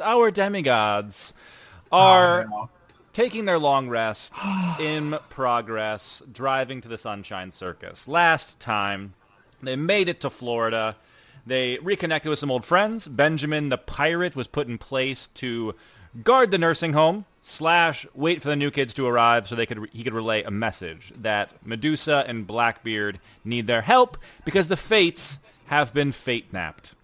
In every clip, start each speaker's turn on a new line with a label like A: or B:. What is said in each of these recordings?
A: Our demigods are oh, taking their long rest in progress, driving to the Sunshine Circus. Last time, they made it to Florida. They reconnected with some old friends. Benjamin the pirate was put in place to guard the nursing home slash wait for the new kids to arrive so they could he could relay a message that Medusa and Blackbeard need their help because the fates have been fate napped.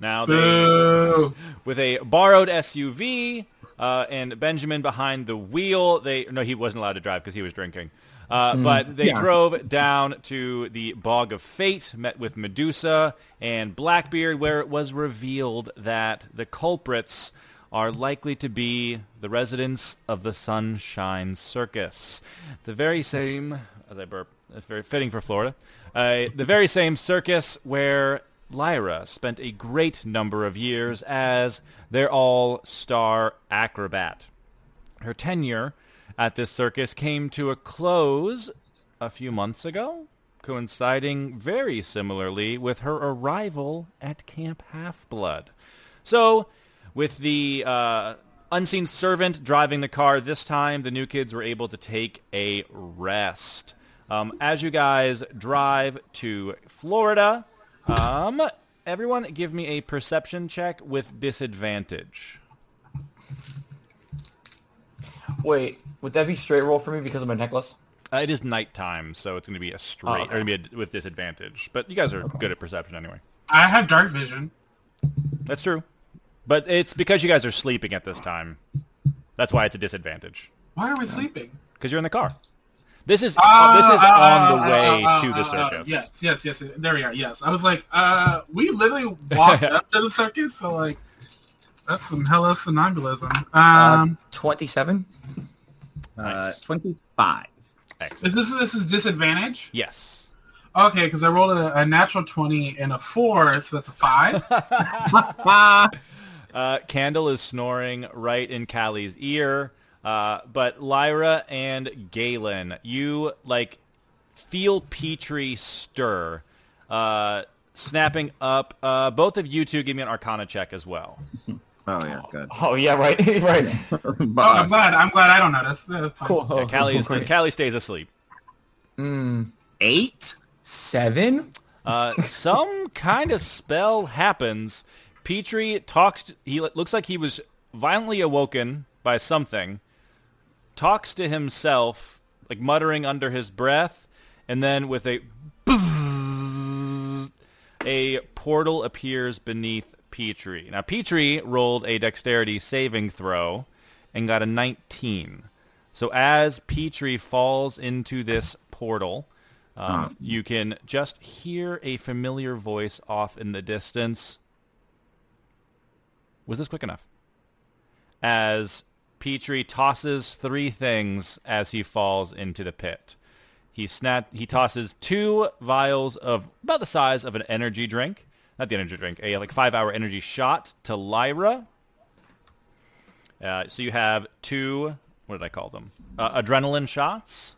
A: Now they with a borrowed SUV uh, and Benjamin behind the wheel. They no, he wasn't allowed to drive because he was drinking. Uh, but they
B: yeah.
A: drove down to the Bog of Fate, met with Medusa and Blackbeard, where it was revealed that the culprits are likely to be the residents of the Sunshine Circus. The very same, as I burp, that's very fitting for Florida, uh, the very same circus where Lyra spent a great number of years as their all-star acrobat. Her tenure at this circus came to a close a few months ago, coinciding very similarly with her arrival at Camp Half-Blood. So, with the uh, unseen servant driving the car this time, the new kids were able to take a rest. Um, as you guys drive to Florida, um, everyone give me a perception check with disadvantage.
C: Wait, would that be straight roll for me because of my necklace?
A: Uh, it is nighttime, so it's going to be a straight,
C: okay.
A: or going to be a, with disadvantage. But you guys are good at perception anyway.
D: I have dark vision.
A: That's true. But it's because you guys are sleeping at this time. That's why it's a disadvantage.
D: Why are we sleeping?
A: Because you're in the car. This is
D: Ah,
A: this is
D: ah,
A: on the
D: ah,
A: way
D: ah,
A: to
D: ah,
A: the
D: ah,
A: circus.
D: yes, yes, yes. There we are. Yes, I was like, uh, we literally walked up to the circus, so like, that's some hella somnambulism. Um,
C: Twenty-seven.
B: Uh,
A: Nice.
B: 25.
A: Excellent.
D: is this this is disadvantage?
A: Yes.
D: Okay, because I rolled a, a natural twenty and a four, so that's a five.
B: Ah,
A: Uh, Candle is snoring right in Callie's ear. Uh, but Lyra and Galen, you like feel Petrie stir, uh, snapping up. Uh, both of you two give me an Arcana check as well.
B: oh, yeah, good.
C: Oh yeah, right, right.
D: oh, I'm glad. I'm glad I don't notice. That's fine.
C: Cool.
A: Yeah, Callie, is. Callie stays asleep.
B: Eight?
C: Seven.
A: Uh, some kind of spell happens. Petrie talks. he looks like he was violently awoken by something. Talks to himself, like muttering under his breath, and then with a a portal appears beneath Petrie. Now Petrie rolled a dexterity saving throw and got a 19. So as Petrie falls into this portal, um, you can just hear a familiar voice off in the distance. Was this quick enough? As Petrie tosses three things as he falls into the pit. He snap he tosses two vials of about the size of an energy drink. Not the energy drink, a like five hour energy shot to Lyra. Uh, so you have two, what did I call them? Uh, adrenaline shots.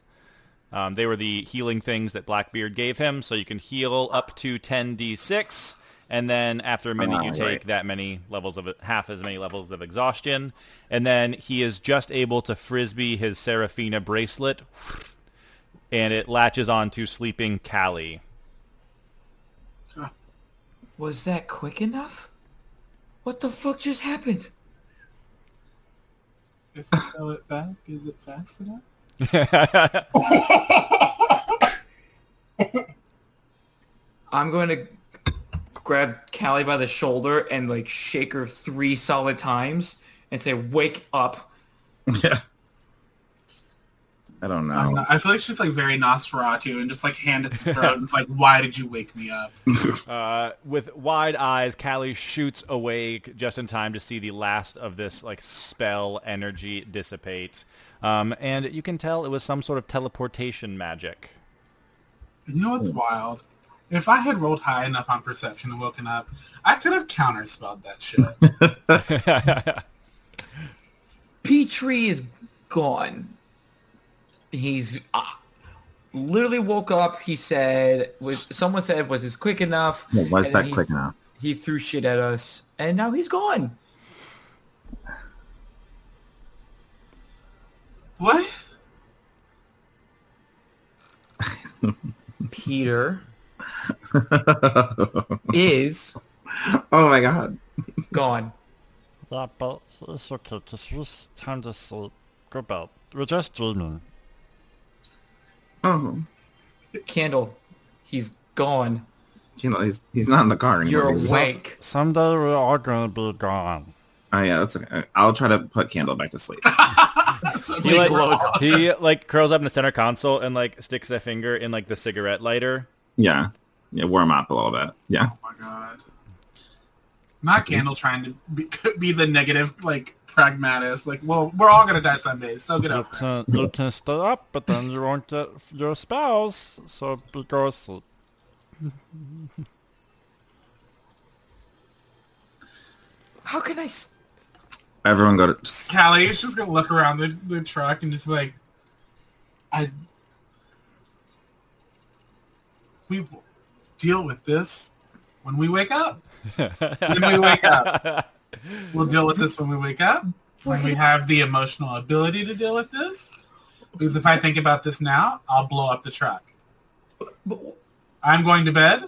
A: Um, they were the healing things that Blackbeard gave him, so you can heal up to 10d6, and then after a minute you
B: Ah,
A: take that many levels of half as many levels of exhaustion, and then he is just able to frisbee his Seraphina bracelet, and it latches onto sleeping Callie.
C: Was that quick enough? What the fuck just happened?
D: If I throw it back, is it fast enough?
C: I'm going to grab Callie by the shoulder and like shake her three solid times and say, "Wake up!"
B: Yeah. I don't
D: I, don't
B: know.
D: know. I feel like she's like very Nosferatu and just like hand it to the throat and it's like, why did you wake me up?
A: Uh, with wide eyes, Callie shoots awake just in time to see the last of this like spell energy dissipate. Um, and you can tell it was some sort of teleportation magic.
D: You know what's wild? If I had rolled high enough on perception and woken up, I could have counterspelled that shit.
C: Petrie is gone. He's uh, literally woke up. He said, "Was someone said was this quick enough?"
B: Yeah, was
C: And
B: that
C: he-
B: quick enough?
C: He threw shit at us, and now he's gone.
D: what?
C: Peter is
B: oh my god.
C: gone.
E: Yeah, but it's okay, just use time to sleep. Go bed. We're just dreaming.
B: Oh,
C: Candle, he's gone.
B: you know he's he's not in the car anymore.
C: You're
B: He's-
C: awake.
E: Someday we're all gonna be gone.
B: Oh yeah, that's okay. I'll try to put Candle back to sleep.
A: He like he like curls up in the center console and like sticks a finger in like the cigarette lighter.
B: Yeah, yeah, warm up a little bit. Yeah.
D: Oh my god. Not Candle trying to be, be the negative, like, pragmatist. Like, well, we're all gonna die someday, so get
E: You
D: over it.
E: you can stay up, but then you won't get your spouse. So be go.
C: How can I? s-
B: Everyone go to. just-
D: Callie is just gonna look around the, the truck and just be like, I. We deal with this when we wake up. when we wake up. We'll deal with this when we wake up. When we have the emotional ability to deal with this. Because if I think about this now, I'll blow up the truck. I'm going to bed.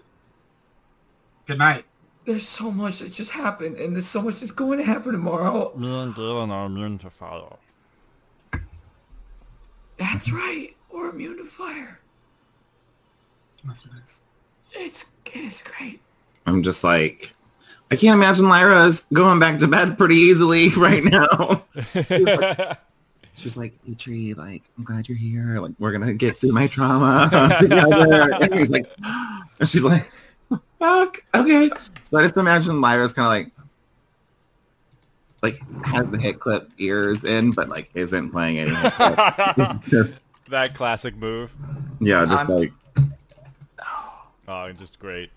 D: Good night.
C: there's so much that just happened, and there's so much that's going to happen tomorrow.
E: Me and Galen are immune to fire.
C: That's right. We're immune to fire.
D: Must be nice.
C: It's it's great.
B: I'm just like, I can't imagine Lyra's going back to bed pretty easily right now. She's like, Petrie, like, I'm glad you're here. Like, we're gonna get through my trauma together. And he's like, and she's like, fuck, okay. So I just imagine Lyra's kind of like, like has the hit clip ears in, but like isn't playing any. hit clip. Just-
A: That classic move.
B: yeah, just
C: I'm-
B: like
A: Oh, just great.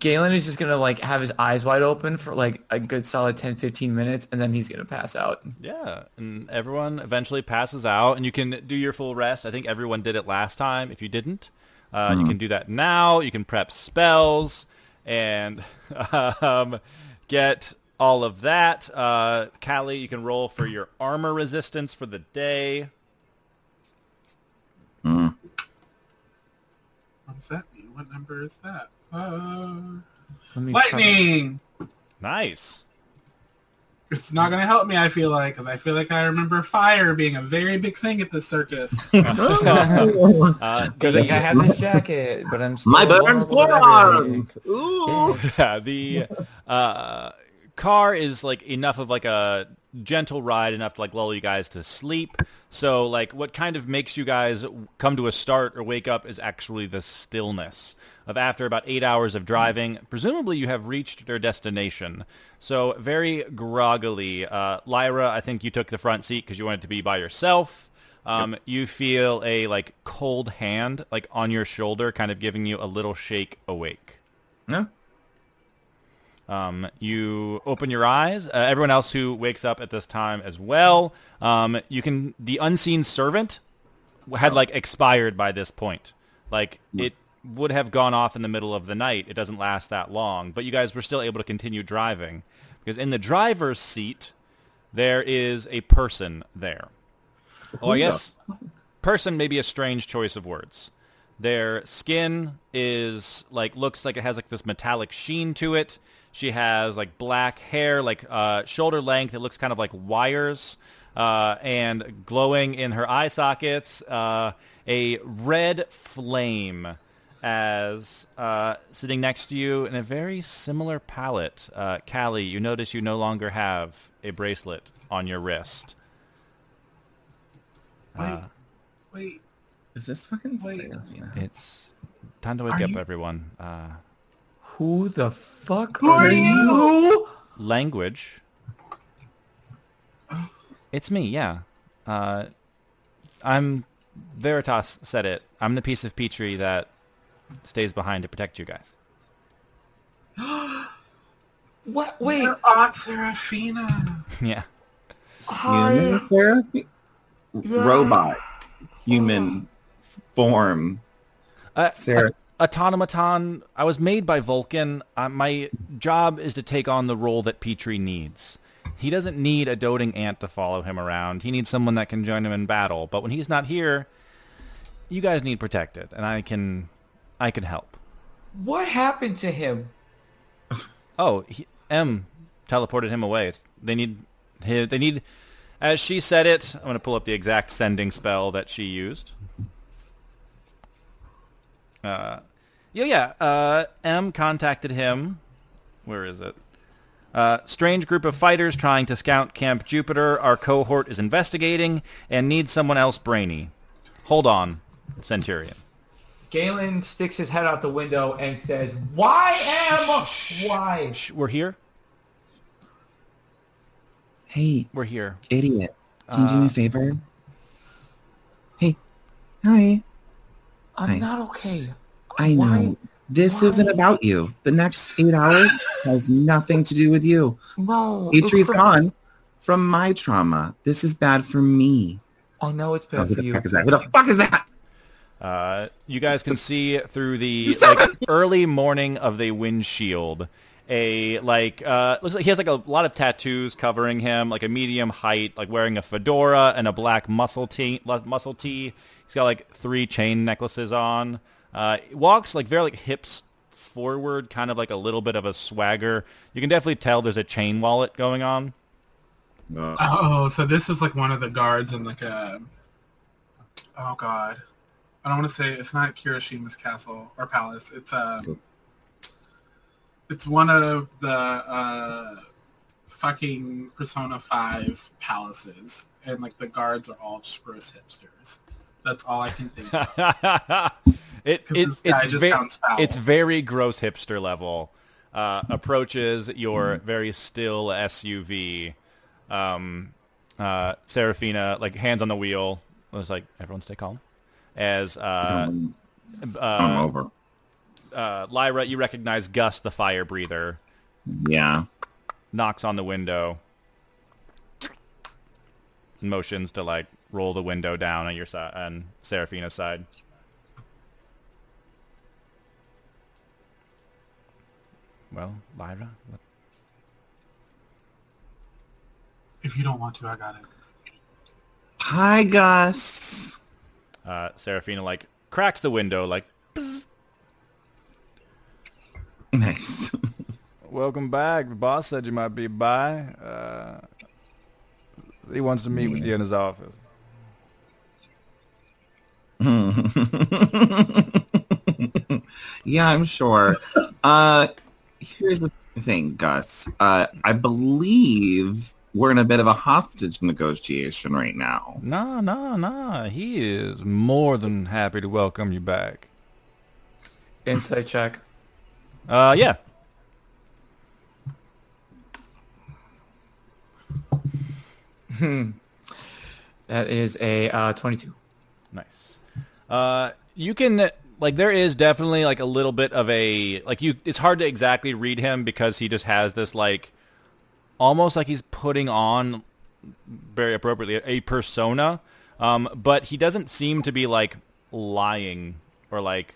C: Galen is just gonna like have his eyes wide open for like a good solid 10, 15 minutes, and then he's gonna pass out.
A: Yeah, and everyone eventually passes out, and you can do your full rest. I think everyone did it last time. If you didn't, uh, you can do that now. You can prep spells and um, get all of that. Uh, Callie, you can roll for your armor resistance for the day.
B: mm,
D: What does that mean? What number is that? Uh,
C: Let me try-
D: lightning.
A: Nice.
D: It's not going to help me, I feel like, because I feel like I remember fire being a very big thing at the circus.
A: Uh,
C: Good thing I have this jacket, but I'm still
B: my burns
C: vulnerable to.
B: Ooh.
A: yeah, the uh, car is like enough of like a gentle ride enough to like lull you guys to sleep. So like what kind of makes you guys come to a start or wake up is actually the stillness of after about eight hours of driving. Presumably you have reached your destination. So very groggily, uh, Lyra, I think you took the front seat because you wanted to be by yourself. Um, you feel a like cold hand like on your shoulder, kind of giving you a little shake awake.
B: Yeah.
A: Um, you open your eyes. Uh, everyone else who wakes up at this time as well. Um, you can. The unseen servant had like expired by this point. Like it would have gone off in the middle of the night. It doesn't last that long, but you guys were still able to continue driving because in the driver's seat there is a person there. Oh, I guess person may be a strange choice of words. Their skin is like looks like it has like this metallic sheen to it. She has like black hair, like uh, shoulder length. It looks kind of like wires, uh, and glowing in her eye sockets. Uh, a red flame as uh, sitting next to you in a very similar palette. Uh, Callie, you notice you no longer have a bracelet on your wrist.
D: Wait, Wait.
B: Is this fucking
D: Wait.
A: It's time to wake
D: Are
A: up,
D: you-
A: everyone. Uh,
C: Who the fuck
D: Who are you?
A: language. It's me, yeah. Uh, I'm Veritas said it. I'm the piece of Petrie that stays behind to protect you guys.
C: What? Wait.
D: Your Aunt Serafina.
A: yeah.
B: Human therapy? Robot. Human form.
A: Uh,
B: Sarah.
A: Automaton. I was made by Vulcan. Uh, my job is to take on the role that Petrie needs. He doesn't need a doting aunt to follow him around. He needs someone that can join him in battle. But when he's not here, you guys need protected, and I can, I can help.
C: What happened to him?
A: Oh, he, M teleported him away. It's- They need, they need. As she said it, I'm going to pull up the exact sending spell that she used. Uh, yeah, yeah. Uh, M contacted him. Where is it? Uh, strange group of fighters trying to scout Camp Jupiter. Our cohort is investigating and needs someone else brainy. Hold on, Centurion.
C: Galen sticks his head out the window and says, "Why am why?"
A: Shh, we're here.
B: Hey,
A: We're here.
B: idiot. Can you do me
A: Uh,
B: a favor? Hey. Hi.
C: I'm
B: Hi.
C: not okay.
B: I know.
C: Why-
B: This
C: why-
B: isn't about you. The next eight hours has nothing to do with you.
C: No.
B: Petrie's gone from my trauma. This is bad for me.
C: I know it's
B: Oh,
C: bad
B: who
C: for
B: the
C: you.
B: fuck is that? Who the fuck is that?
A: Uh, you guys can see through the like early morning of the windshield. A like uh, looks like he has like a lot of tattoos covering him, like a medium height, like wearing a fedora and a black muscle tee. Muscle tee. He's got like three chain necklaces on. Uh, walks like very like hips forward, kind of like a little bit of a swagger. You can definitely tell there's a chain wallet going on.
D: Oh, so this is like one of the guards in like a. Oh God, I don't want to say it's not Kirishima's castle or palace. It's um, it's one of the uh, fucking Persona Five palaces, and like the guards are all just gross hipsters. That's all I can think.
A: it, it it's ve- it's very gross hipster level. Uh, approaches your very still SUV. Um, uh, Serafina, like hands on the wheel, It was like, "Everyone, stay calm." As uh,
B: I'm
A: uh,
B: over.
A: uh, Lyra, you recognize Gus, the fire breather,
B: Yeah.
A: knocks on the window, motions to like roll the window down on your side, on Serafina's side. Well, Lyra, what?
D: If you don't want to, I got it.
B: Hi, Gus.
A: Uh, Seraphina like cracks the window, like,
B: Nice.
A: "Welcome back. The boss said you might be by. Uh, he wants to meet with you in his office."
B: yeah, I'm sure. Uh, here's the thing, Gus. Uh, I believe we're in a bit of a hostage negotiation right now.
A: No, no, no. He is more than happy to welcome you back.
C: Insight check.
A: Uh, yeah.
C: That is a uh, 22.
A: Nice. Uh, you can like there is definitely like a little bit of a like you. It's hard to exactly read him because he just has this like almost like he's putting on very appropriately a persona, um, but he doesn't seem to be like lying or like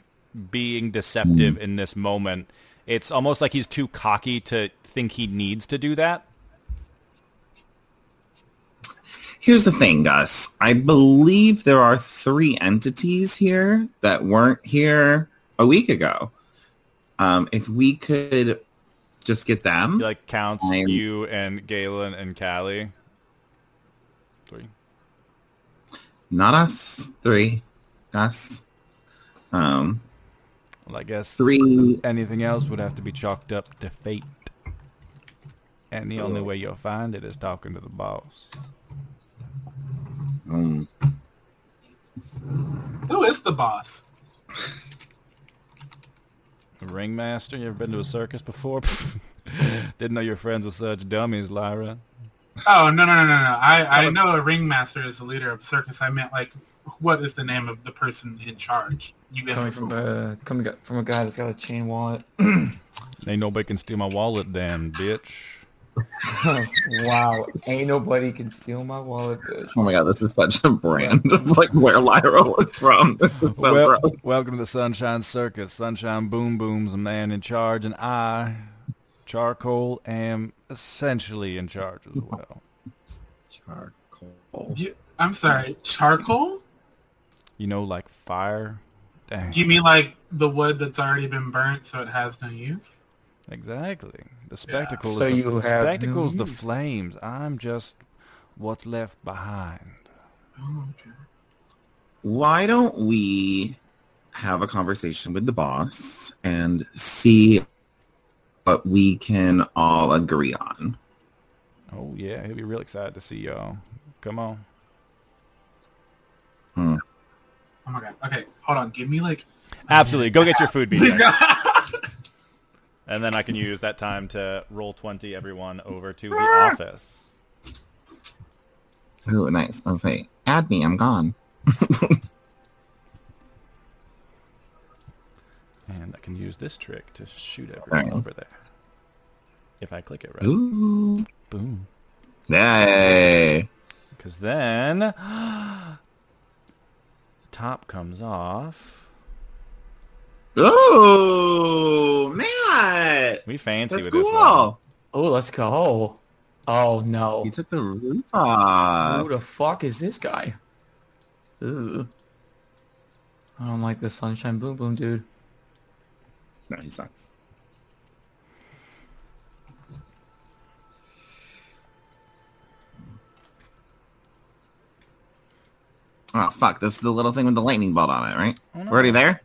A: being deceptive in this moment. It's almost like he's too cocky to think he needs to do that.
B: Here's the thing, Gus. I believe there are three entities here that weren't here a week ago. Um, if we could just get them,
A: He like counts
B: I'm-
A: you and Galen and Callie. Three.
B: not us, three, us. Um,
A: Well, I guess
B: three.
A: anything else would have to be chalked up to fate. And the only way you'll find it is talking to the boss.
B: Um,
D: Who is the boss?
A: The ringmaster, you ever been to a circus before? Didn't know your friends were such dummies, Lyra.
D: Oh no no no no no! I I know a ringmaster is the leader of circus. I meant like, what is the name of the person in charge? You
C: Coming from a coming from a guy that's got a chain wallet.
A: Ain't nobody can steal my wallet, damn bitch.
C: wow, ain't nobody can steal my wallet, bitch.
B: Oh my god, this is such a brand of like where Lyra was from. This is so
A: Well,
B: gross.
A: welcome to the Sunshine Circus. Sunshine Boom Boom's a man in charge, and I, Charcoal, am essentially in charge as well.
B: Charcoal.
D: You- I'm sorry, charcoal?
A: You know, like fire. Dang.
D: You mean like the wood that's already been burnt, so it has no use?
A: Exactly. The spectacle
C: So
A: is the,
C: you
A: the
C: have
A: spectacle's the flames. I'm just what's left behind.
D: Oh, okay.
B: Why don't we have a conversation with the boss and see what we can all agree on?
A: Oh yeah, he'll be real excited to see y'all. Come on.
B: Hmm.
D: Oh my god. Okay, hold on. Give me like.
A: Absolutely. Go get your food,
D: Please go.
A: And then I can use that time to roll 20 everyone over to the office.
B: Ooh, nice. I'll say, add me, I'm gone.
A: And I can use this trick to shoot everyone
B: Alright.
A: over there. If I click it right.
B: Ooh.
A: Boom.
B: Yay.
A: Because then the top comes off.
B: Ooh, man,
A: We fancy
B: That's
A: with this one.
C: Oh, let's go. Oh no.
B: he took the roof off.
C: Who the fuck is this guy? Ooh. I don't like this sunshine boom boom dude.
B: No, he sucks. Oh fuck! This is the little thing with the lightning bolt on it, right?
A: Oh, no.
B: We're already there.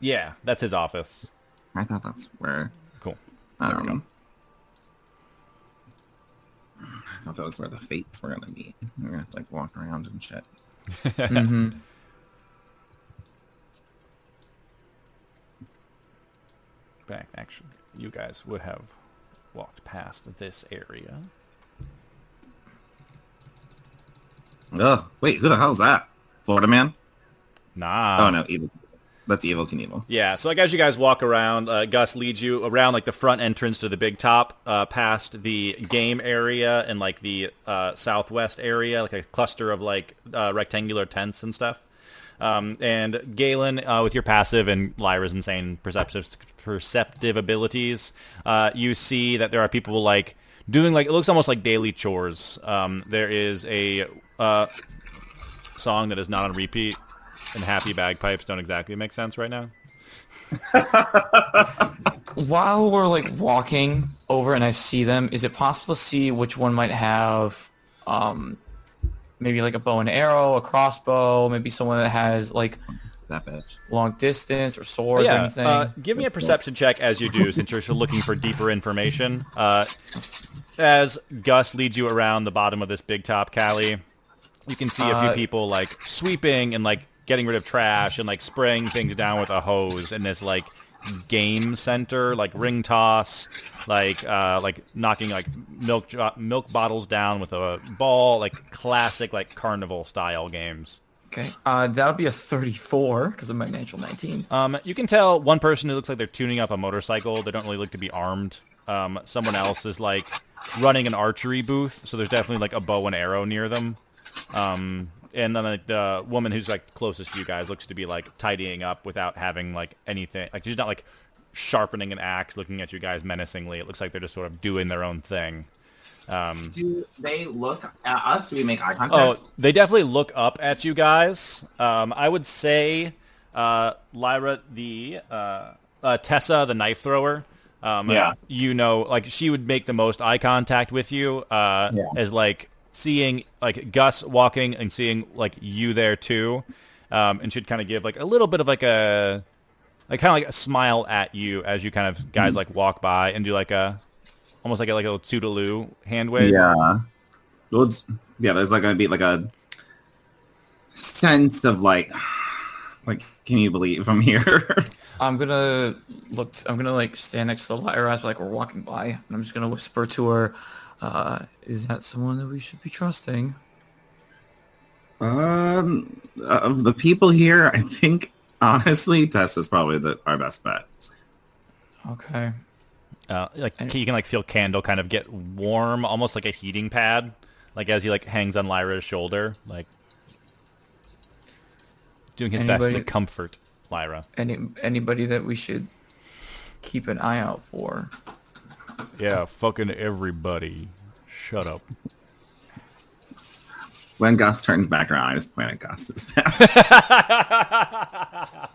A: Yeah, that's his office.
B: I thought that's where.
A: Cool. There we go.
B: Um, I thought that was where the fates were gonna be. We're gonna have to like walk around and shit.
C: hmm
A: Back, actually, you guys would have walked past this area.
B: Ugh! Wait, who the hell's that? Florida man?
A: Nah.
B: oh no, evil. That's Evel Knievel.
A: Yeah, so like as you guys walk around, uh, Gus leads you around like the front entrance to the big top, uh, past the game area and like the uh, southwest area, like a cluster of like uh, rectangular tents and stuff. Um, and Galen, uh, with your passive and Lyra's insane perceptive perceptive abilities, uh, you see that there are people like doing like it looks almost like daily chores. Um, there is a song that is not on repeat, and happy bagpipes don't exactly make sense right now.
C: While we're like walking over and I see them, is it possible to see which one might have um maybe like a bow and arrow, a crossbow, maybe someone that has like
B: That bitch.
C: long distance or sword or
A: yeah,
C: anything?
A: uh, give me a perception check as you do, since you're looking for deeper information. Uh, as Gus leads you around the bottom of this big top, Callie, you can see a few
C: Uh,
A: people like sweeping and like getting rid of trash and like spraying things down with a hose in this like game center, like ring toss, like uh, like knocking like milk milk bottles down with a ball, like classic like carnival style games.
C: okay. Uh, that would be a 34 because of my natural 19.
A: Um, you can tell one person who looks like they're tuning up a motorcycle. They don't really look to be armed. Um, someone else is like running an archery booth, so there's definitely like a bow and arrow near them. Um, and then like, the woman who's like closest to you guys looks to be like tidying up without having like anything. Like she's not like sharpening an axe, looking at you guys menacingly. It looks like they're just sort of doing their own thing. Um,
B: Do they look at us? Do we make eye contact?
A: Oh, they definitely look up at you guys. Um, I would say uh, Lyra, the uh, uh, Tessa, the knife thrower. Um,
B: Yeah.
A: You know, like she would make the most eye contact with you. Uh,
B: Yeah.
A: As like seeing like Gus walking and seeing like you there too, um, and she'd kind of give like a little bit of like a like kind of like a smile at you as you kind of guys like walk by and do like a almost like a like a little toodaloo hand wave.
B: Yeah. Well, it's- yeah, there's like gonna be like a sense of like, like, can you believe I'm here?
C: I'm gonna look. I'm gonna like stand next to the Lyra as like we're walking by, and I'm just gonna whisper to her, uh, "Is that someone that we should be trusting?"
B: um, of the people here, I think honestly, Tess is probably the, our best bet.
C: Okay.
A: Uh, like you can like feel Candle kind of get warm, almost like a heating pad, like as he like hangs on Lyra's shoulder, like doing his best to comfort Lyra.
C: Any anybody that we should keep an eye out for?
A: Yeah, fucking everybody. Shut up.
B: When Gus turns back around, I just point at Gus's back.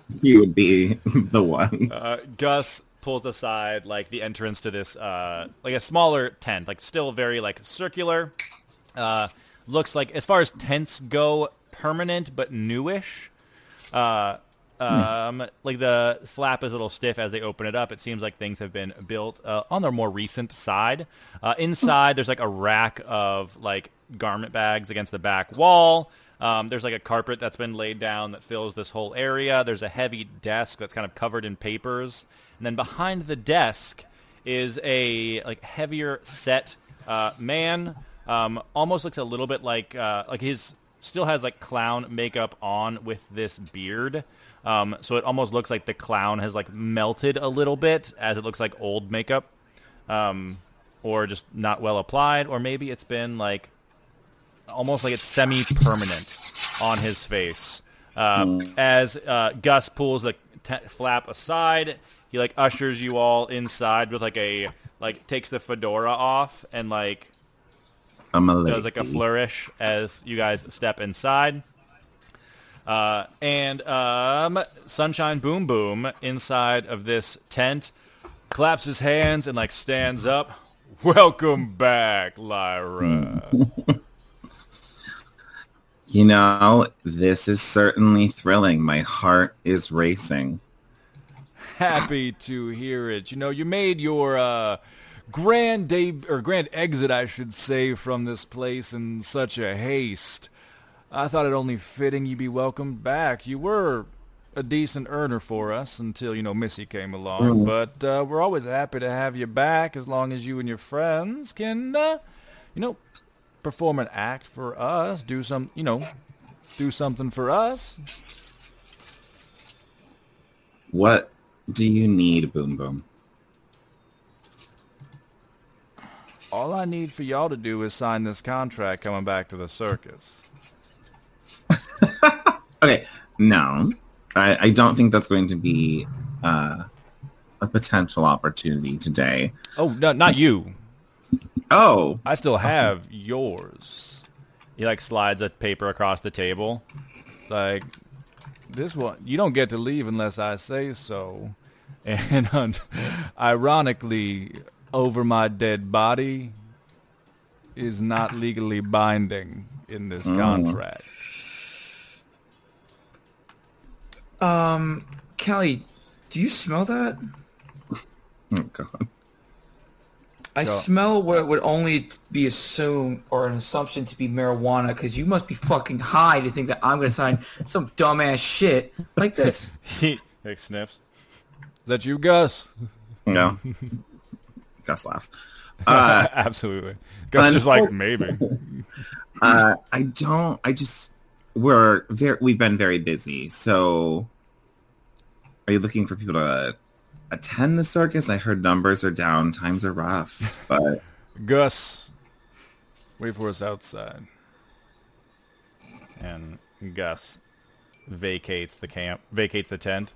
B: he would be the one.
A: Uh, Gus pulls aside like the entrance to this uh, like a smaller tent, like still very like circular. Uh, looks like as far as tents go, permanent but newish. Uh, um, like the flap is a little stiff as they open it up. It seems like things have been built uh, on their more recent side. Uh, inside, there's like a rack of like garment bags against the back wall. Um, there's like a carpet that's been laid down that fills this whole area. There's a heavy desk that's kind of covered in papers, and then behind the desk is a like heavier set uh, man. Um, almost looks a little bit like uh, like his still has like clown makeup on with this beard. Um, so it almost looks like the clown has like melted a little bit as it looks like old makeup. Um, or just not well applied, or maybe it's been like almost like it's semi-permanent on his face. Um, As uh, Gus pulls the t- flap aside, he like ushers you all inside with like a like takes the fedora off and like
B: I'm a
A: does like a flourish as you guys step inside. Uh, and um, Sunshine Boom Boom inside of this tent claps his hands and like stands up. Welcome back, Lyra.
B: You know, this is certainly thrilling. My heart is racing.
A: Happy to hear it. You know, you made your uh, grand day or grand exit, I should say, from this place in such a haste. I thought it only fitting you be welcomed back. You were a decent earner for us until you know Missy came along, but uh, we're always happy to have you back as long as you and your friends can, uh, you know, perform an act for us. Do some, you know, do something for us.
B: What do you need, Boom Boom?
A: All I need for y'all to do is sign this contract coming back to the circus.
B: Okay, no, I, I don't think that's going to be uh, a potential opportunity today.
A: Oh, no, not you.
B: Oh,
A: I still have yours. He like slides a paper across the table. It's like this one, you don't get to leave unless I say so. And ironically, over my dead body is not legally binding in this contract.
C: Um, Kelly, do you smell that?
B: oh God.
C: I
A: Go.
C: smell what would only be assumed or an assumption to be marijuana because you must be fucking high to think that I'm going to sign some dumbass shit like this.
A: He like sniffs. Is that you, Gus?
B: No. Gus laughs. Uh,
A: Absolutely. Gus is like maybe.
B: uh, I don't. I just we're very. We've been very busy. So, are you looking for people to uh, attend the circus? I heard numbers are down. Times are rough. But
A: Gus, wait for us outside. And Gus vacates the camp, vacates the tent.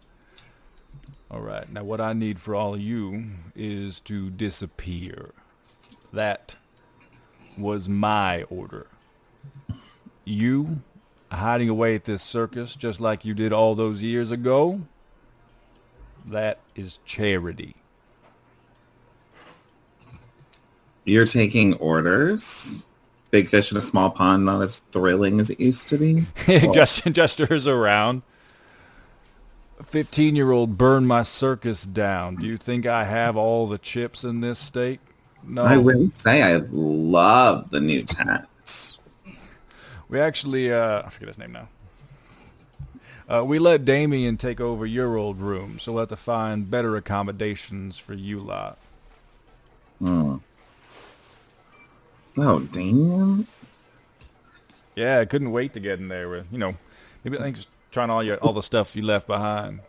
A: All right, now what I need for all of you is to disappear. That was my order. You hiding away at this circus just like you did all those years ago, that is charity.
B: you're taking orders. Big fish in a small pond, not as thrilling as it used to be.
A: Just gestures around. A 15-year-old burned my circus down. Do you think I have all the chips in this state? No.
B: I will say I love the new tent.
A: We actually, uh, I forget his name now. Uh, we let Damien take over your old room, so we'll have to find better accommodations for you lot.
B: Hmm. Oh, Damien?
A: Yeah, I couldn't wait to get in there. With, you know, maybe I think just trying all your all the stuff you left behind.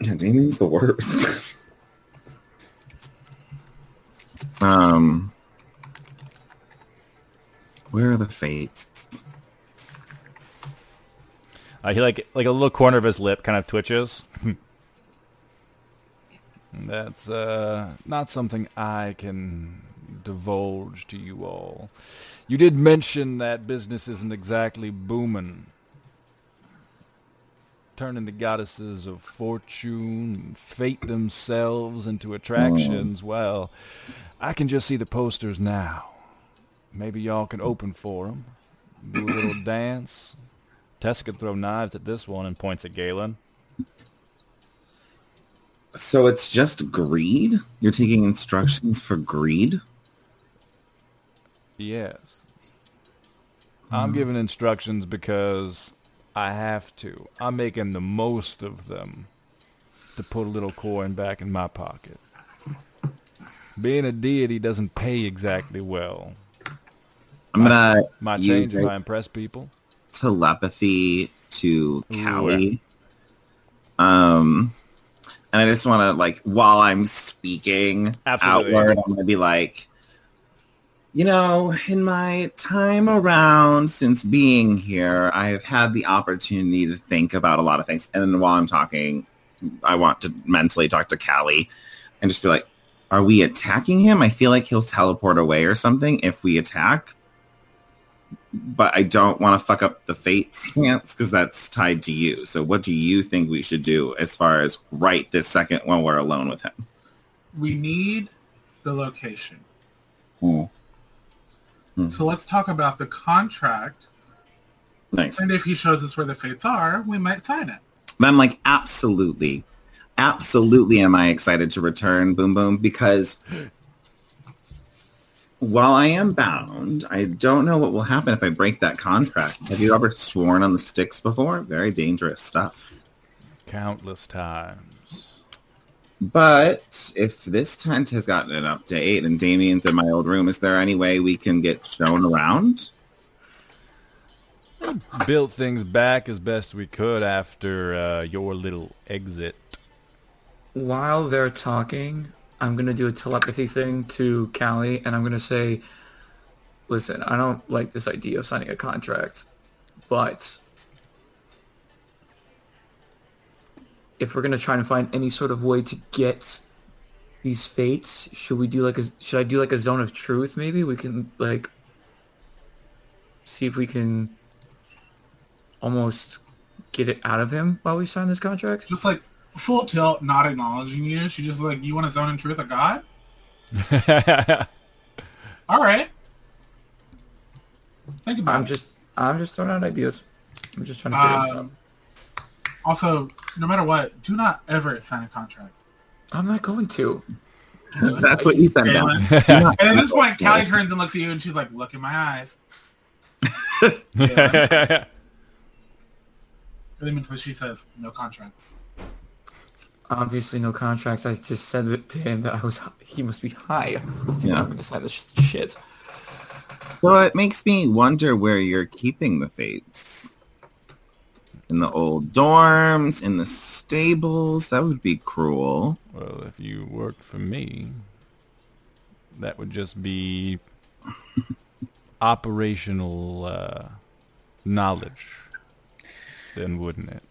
B: Yeah, Damien's the worst. um, where are the fates?
A: Uh, he like like a little corner of his lip kind of twitches. That's uh, not something I can divulge to you all. You did mention that business isn't exactly booming. Turning the goddesses of fortune and fate themselves into attractions. Well, I can just see the posters now. Maybe y'all can open for them. Do a little dance. Tessa can throw knives at this one and points at Galen.
B: So it's just greed? You're taking instructions for greed?
A: Yes. I'm hmm. giving instructions because I have to. I'm making the most of them to put a little coin back in my pocket. Being a deity doesn't pay exactly well.
B: I'm gonna
A: Might
B: use
A: change if I impress people.
B: Telepathy to Callie. Um, and I just want to like while I'm speaking
A: Absolutely.
B: outward, I'm gonna be like, you know, in my time around since being here, I've had the opportunity to think about a lot of things. And then while I'm talking, I want to mentally talk to Callie and just be like, are we attacking him? I feel like he'll teleport away or something if we attack. But I don't want to fuck up the fate's chance because that's tied to you. So what do you think we should do as far as right this second when we're alone with him?
D: We need the location.
B: Hmm.
D: So let's talk about the contract.
B: Nice.
D: And if he shows us where the fates are, we might sign it.
B: But I'm like, absolutely. Absolutely am I excited to return Boom Boom because while I am bound, I don't know what will happen if I break that contract. Have you ever sworn on the Styx before? Very dangerous stuff.
A: Countless times.
B: But if this tent has gotten an update and Damien's in my old room, is there any way we can get shown around?
A: Built things back as best we could after uh, your little exit.
C: While they're talking, I'm gonna do a telepathy thing to Callie, and I'm gonna say, "Listen, I don't like this idea of signing a contract, but if we're gonna try and find any sort of way to get these fates, should we do like a should I do like a zone of truth? Maybe we can like see if we can almost get it out of him while we sign this contract.
D: Just like full tilt, not acknowledging you. She just like, you want to zone in truth of God? All right. Think about
C: I'm
D: it.
C: just I'm just throwing out ideas. I'm just trying to figure this out.
D: Um, also, no matter what, do not ever sign a contract.
C: I'm not going to.
B: That's what you said.
D: Galen. And at this point, Callie turns and looks at you, and she's like, "Look in my eyes." Yeah. Really mentally, she says, "No contracts."
C: Obviously, no contracts. I just said it to him that I was. He must be high.
B: Yeah.
C: I'm gonna sign this shit.
B: Well, it makes me wonder where you're keeping the fates. In the old dorms, in the stables. That would be cruel.
A: Well, if you worked for me, that would just be operational uh, knowledge, then wouldn't it?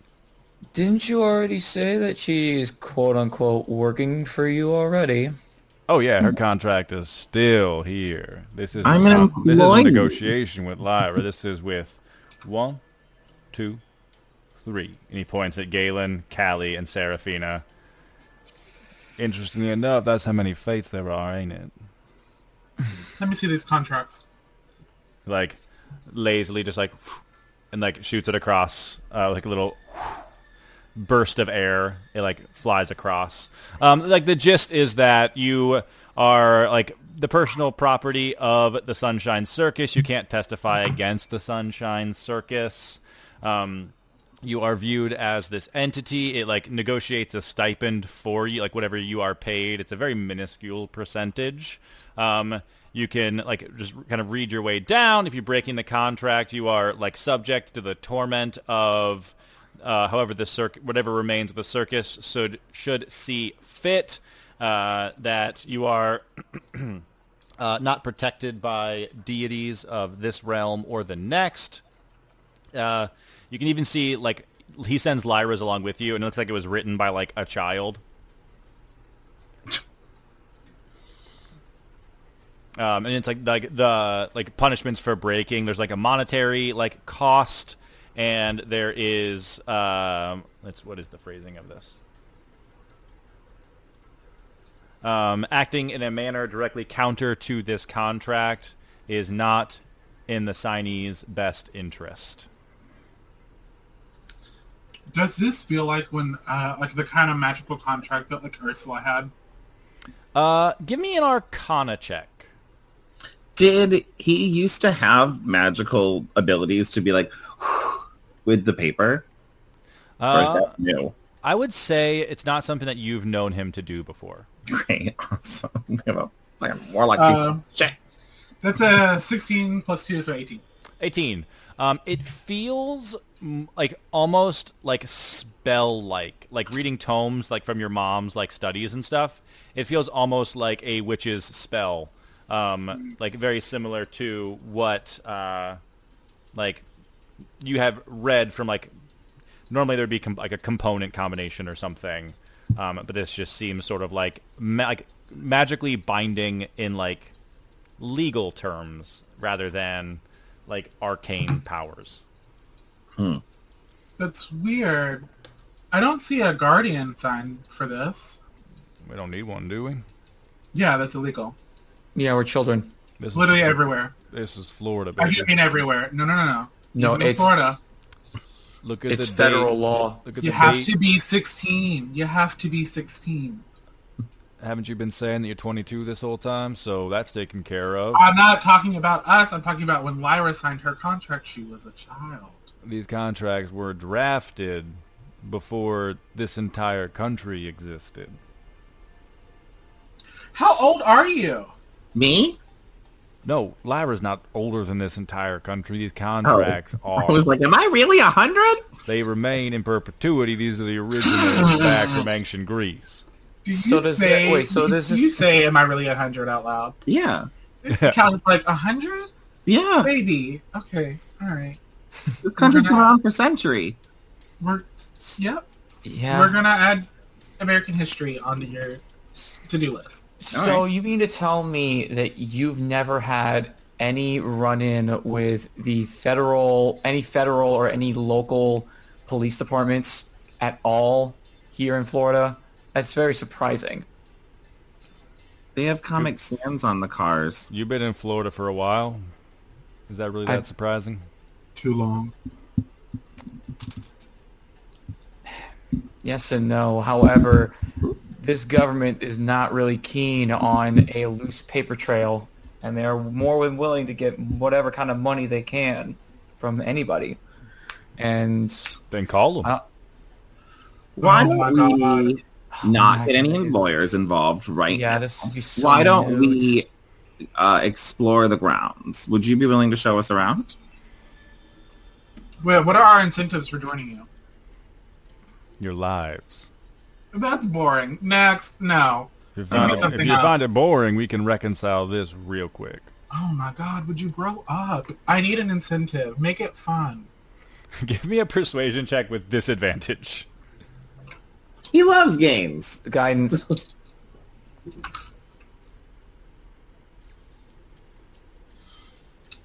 C: Didn't you already say that she's quote unquote working for you already?
A: Oh yeah, her contract is still here. This is
B: I'm an
A: this is a negotiation with Lyra. This is with one, two, three, and he points at Galen, Callie, and Seraphina. Interestingly enough, that's how many fates there are, ain't it?
D: Let me see these contracts.
A: like lazily just like and like shoots it across uh, like a little burst of air it like flies across um, like the gist is that you are like the personal property of the sunshine circus you can't testify against the sunshine circus um, you are viewed as this entity. It like negotiates a stipend for you, like whatever you are paid. It's a very minuscule percentage. Um, you can like just kind of read your way down. If you're breaking the contract, you are like subject to the torment of uh, however the circ whatever remains of the circus should should see fit. Uh, that you are uh, not protected by deities of this realm or the next. Uh, you can even see like he sends Lyra's along with you, and it looks like it was written by like a child. Um, and it's like like the like punishments for breaking. There's like a monetary like cost, and there is um, let's what is the phrasing of this? Um, acting in a manner directly counter to this contract is not in the signee's best interest.
D: Does this feel like when, uh, like the kind of magical contract that like Ursula had?
A: Uh, give me an Arcana check.
B: Did he used to have magical abilities to be like with the paper? Or is
A: Uh,
B: that new?
A: I would say it's not something that you've known him to do before.
B: Great, awesome. You know, like more like
D: Uh,
B: shit.
D: That's a 16 plus 2, so 18.
A: 18. Um, it feels like almost like spell-like, like reading tomes like from your mom's like studies and stuff. It feels almost like a witch's spell, um, like very similar to what uh, like you have red from like normally there'd be com- like a component combination or something, um, but this just seems sort of like ma- like magically binding in like legal terms rather than like arcane powers.
D: That's weird. I don't see a guardian sign for this.
A: We don't need one, do we?
D: Yeah, that's illegal.
C: Yeah, we're children.
A: This is
D: Literally everywhere.
A: this is Florida,
D: I
A: baby.
D: do mean everywhere. No, no, no, no.
C: No,
D: Even
C: it's
D: Florida.
A: Look at
C: it's
A: the
C: federal
A: date.
C: law.
A: Look at
D: You
A: the
D: have
A: date.
D: to be 16. You have to be 16.
A: Haven't you been saying that you're 22 this whole time? So that's taken care of.
D: I'm not talking about us. I'm talking about when Lyra signed her contract, she was a child.
A: These contracts were drafted before this entire country existed.
D: How old are you?
B: Me?
A: No, Lyra's not older than this entire country. These oh. contracts
B: I
A: are.
B: I was like, am I really a hundred?
A: They remain in perpetuity. These are the originals back from ancient Greece.
D: Do you
C: So does
D: say,
C: that- wait, so
D: do you
C: is-
D: say, am I really a 100 out loud?
B: Yeah,
D: It counts like 100?
B: yeah.
D: Baby. Okay. All right.
B: This country's been around for century.
D: We're, yep.
C: Yeah.
D: We're going to add American history onto your to-do list.
C: So you mean to tell me that you've never had any run-in with the federal, any federal or any local police departments at all here in Florida? That's very surprising.
B: They have Comic Sans on the cars.
A: You've been in Florida for a while. Is that really that
C: I've-
A: surprising?
D: Too long.
C: Yes and no. However, this government is not really keen on a loose paper trail, and they're more than willing to get whatever kind of money they can from anybody. And
A: Then call them.
C: uh,
B: Why
D: Oh
B: don't we not
C: my
B: get any
C: goodness.
B: lawyers involved right
C: yeah,
B: now?
C: this would be so
B: Why don't
C: nude.
B: we uh, explore the grounds? Would you be willing to show us around?
D: Wait, what are our incentives for joining you?
A: Your lives.
D: That's boring. Next. No.
A: If you find, it, if you find it boring, we can reconcile this real quick.
D: Oh my god, would you grow up? I need an incentive. Make it fun.
A: Give me a persuasion check with disadvantage.
B: He loves games.
C: guidance?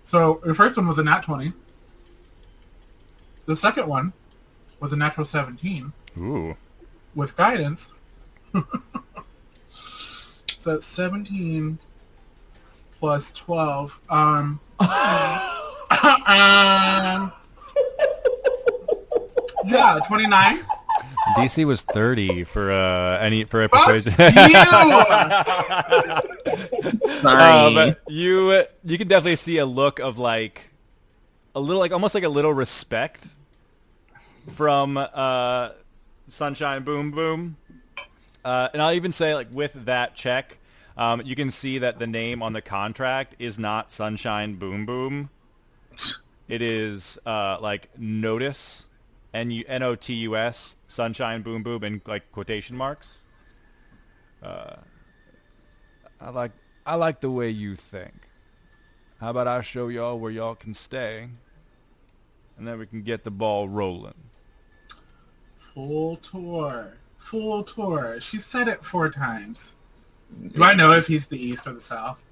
D: So the first one was a nat 20. The second one was a natural 17
A: Ooh.
D: With guidance. so it's 17 plus 12. Um, um, yeah, 29.
A: DC was 30 for uh any for a
D: Fuck
A: persuasion.
D: you!
B: Sorry.
A: um, you you can definitely see a look of like a little like almost like a little respect from uh, Sunshine Boom Boom. Uh, and I'll even say, like, with that check, um, you can see that the name on the contract is not Sunshine Boom Boom. It is uh, like Notus, N N O T U S, Sunshine Boom Boom, in like quotation marks. Uh, I like I like the way you think. How about I show y'all where y'all can stay, and then we can get the ball rolling.
D: Full tour. Full tour. She said it four times. Do I know if he's the east or the south?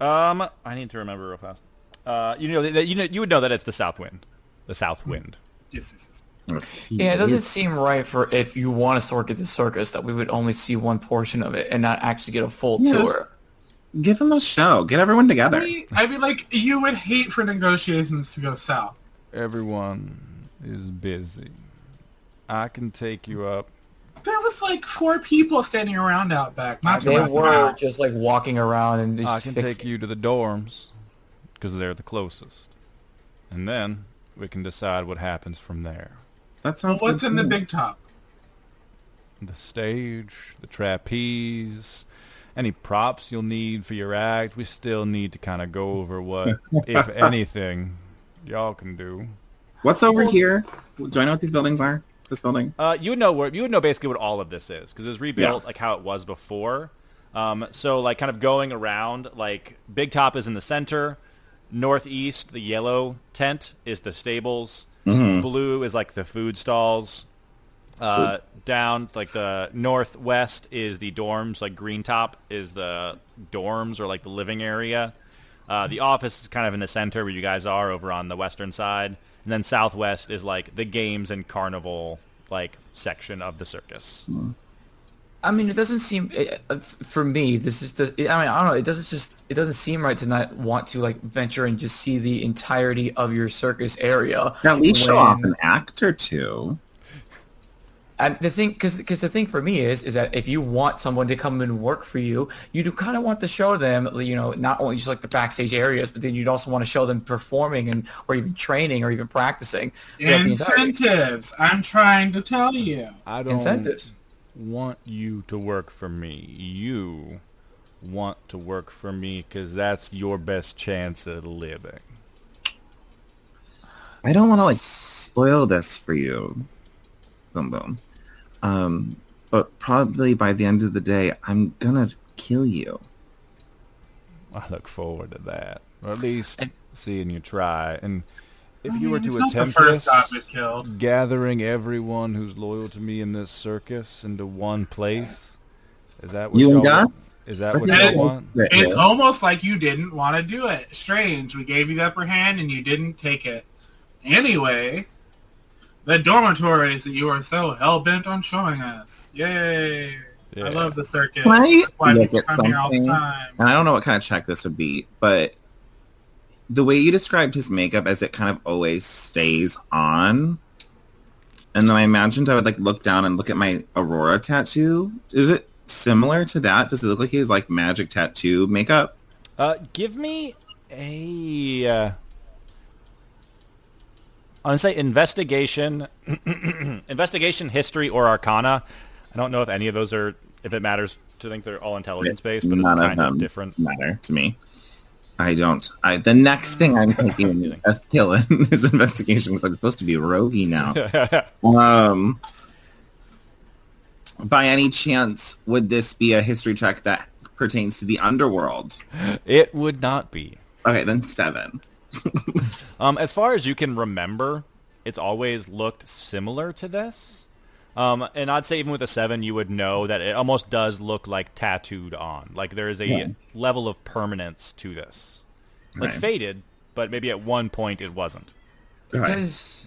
A: Um, I need to remember real fast. Uh, you know, that you know, you would know that it's the south wind, the south wind.
D: Yes, yes, yes.
C: Yeah, it doesn't seem right for if you want to work at the circus that we would only see one portion of it and not actually get a full
B: Yes.
C: tour.
B: Give him a show. Get everyone together.
D: I mean, I mean, like, you would hate for negotiations to go south.
A: Everyone is busy. I can take you up.
D: There was like four people standing around out back. Not
C: They were
D: out.
C: just like walking around and just
A: I can
C: fixing-
A: take you to the dorms because they're the closest, and then we can decide what happens from there.
B: That
D: Well,
B: sounds.
D: what's
B: good
D: in the big top?
A: The stage, the trapeze, any props you'll need for your act. We still need to kind of go over what, if anything, y'all can do.
B: What's over here? Do I know what these buildings are? This building.
A: Uh, you would know where you would know basically what all of this is because it was rebuilt like how it was before. Um, so like kind of going around, like Big Top is in the center, northeast the yellow tent is the stables, blue is like the food stalls. Uh, down like the northwest is the dorms, like Green Top is the dorms or like the living area. Uh, the office is kind of in the center where you guys are over on the western side, and then southwest is like the games and carnival like section of the circus.
C: I mean, it doesn't seem it, uh, for me. This is the. I mean, I don't know. It doesn't just. It doesn't seem right to not want to like venture and just see the entirety of your circus area.
B: At least show off an act or two.
C: And the thing, because because the thing for me is is that if you want someone to come and work for you, you do kind of want to show them, you know, not only just like the backstage areas, but then you'd also want to show them performing and or even training or even practicing. throughout the entirety.
D: Incentives. I'm trying to tell you.
A: I don't
C: Incentives.
A: want you to work for me. You want to work for me because that's your best chance at living.
B: I don't want to like spoil this for you. Boom boom. Um, but probably by the end of the day, I'm gonna kill you.
A: I look forward to that, or at least seeing you try. And if you
D: I
A: were to
D: it's not the
A: attempt
D: first
A: this,
D: I've been killed.
A: gathering everyone who's loyal to me in this circus into one place, is that what
B: You and
A: y'all?
B: Gus?
A: Is that what y'all
D: It's-
A: want?
D: It's almost like you didn't want to do it. Strange. We gave you the upper hand and you didn't take it. Anyway, the dormitories that you are so hell bent on showing us. Yay!
A: Yeah.
D: I love the circuit.
B: Can I
D: That's why
B: look
D: people
B: at
D: come here all the
B: something?
D: time.
B: And I don't know what kind of check this would be, but the way you described his makeup as it kind of always stays on. And then I imagined I would like look down and look at my Aurora tattoo. Is it similar to that? Does it look like he has like magic tattoo makeup?
A: Uh, give me a. Uh, I'm gonna say investigation, investigation, history, or arcana. I don't know if any of those are, if it matters to think they're all intelligence based, but it's
B: None of
A: kind of,
B: them
A: different.
B: matter to me. I don't. I the next thing I'm thinking as killing is investigation because I'm supposed to be roguey now. um, by any chance, would this be a history check that pertains to the underworld?
A: It would not be.
B: Okay, then seven.
A: Um, as far as you can remember, it's always looked similar to this. Um, and I'd say even with a seven, you would know that it almost does look like tattooed on. Like there is a
B: Yeah.
A: level of permanence to this. Like
B: Right.
A: faded, but maybe at one point it wasn't.
C: Because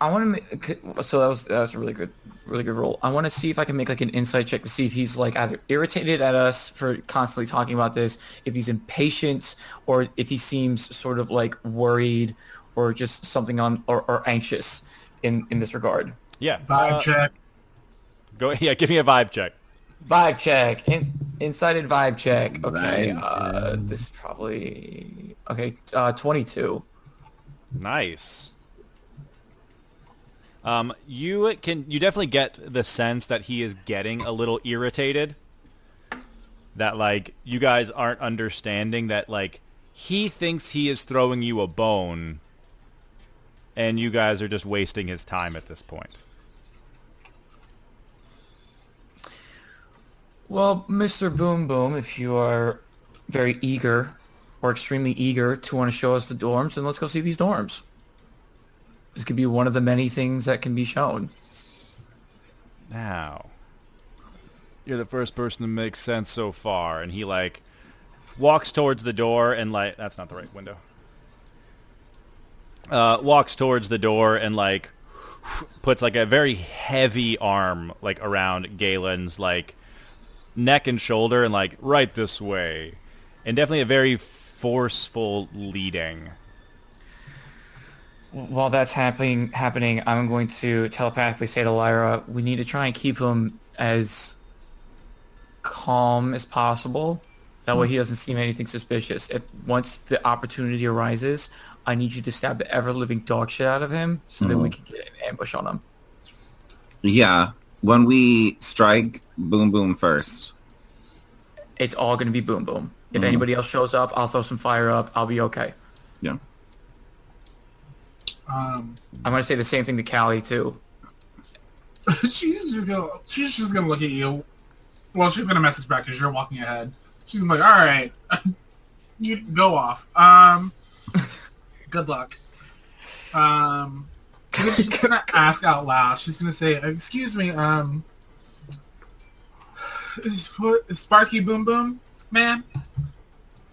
C: I want to make so that was that was a really good really good roll. I want to see if I can make like an insight check to see if he's like either irritated at us for constantly talking about this, if he's impatient, or if he seems sort of like worried or just something on or, or anxious in in this regard.
A: Yeah.
D: Vibe
A: uh,
D: check.
A: Go. Yeah. Give me a vibe check.
C: Vibe check, in, incited vibe check. Okay,
B: Vibe
C: uh, this is probably okay. Uh, twenty two.
A: Nice. Um, you can you definitely get the sense that he is getting a little irritated. That like you guys aren't understanding that like he thinks he is throwing you a bone, and you guys are just wasting his time at this point.
C: Well, Mr. Boom Boom, if you are very eager or extremely eager to want to show us the dorms, then let's go see these dorms. This could be one of the many things that can be shown.
A: Now, you're the first person to make sense so far. And he like walks towards the door and like that's not the right window. Uh, walks towards the door and like puts like a very heavy arm like around Galen's like neck and shoulder and like right this way, and definitely a very forceful leading.
C: While that's happening, happening, I'm going to telepathically say to Lyra, we need to try and keep him as calm as possible. That way he doesn't seem anything suspicious. If once the opportunity arises, I need you to stab the ever-living dog shit out of him so that we mm-hmm. can get an ambush on him.
B: Yeah. When we strike Boom Boom first.
C: It's all going to be boom boom. If mm-hmm. anybody else shows up, I'll throw some fire up. I'll be okay.
B: Yeah.
D: Um,
C: I'm going to say the same thing to Callie too.
D: she's just gonna she's just gonna look at you. Well, she's gonna message back because you're walking ahead. She's like, "All right, you go off. Um, good luck." Um, she's gonna ask out loud. She's gonna say, "Excuse me, um, is, what, is Sparky Boom Boom, man?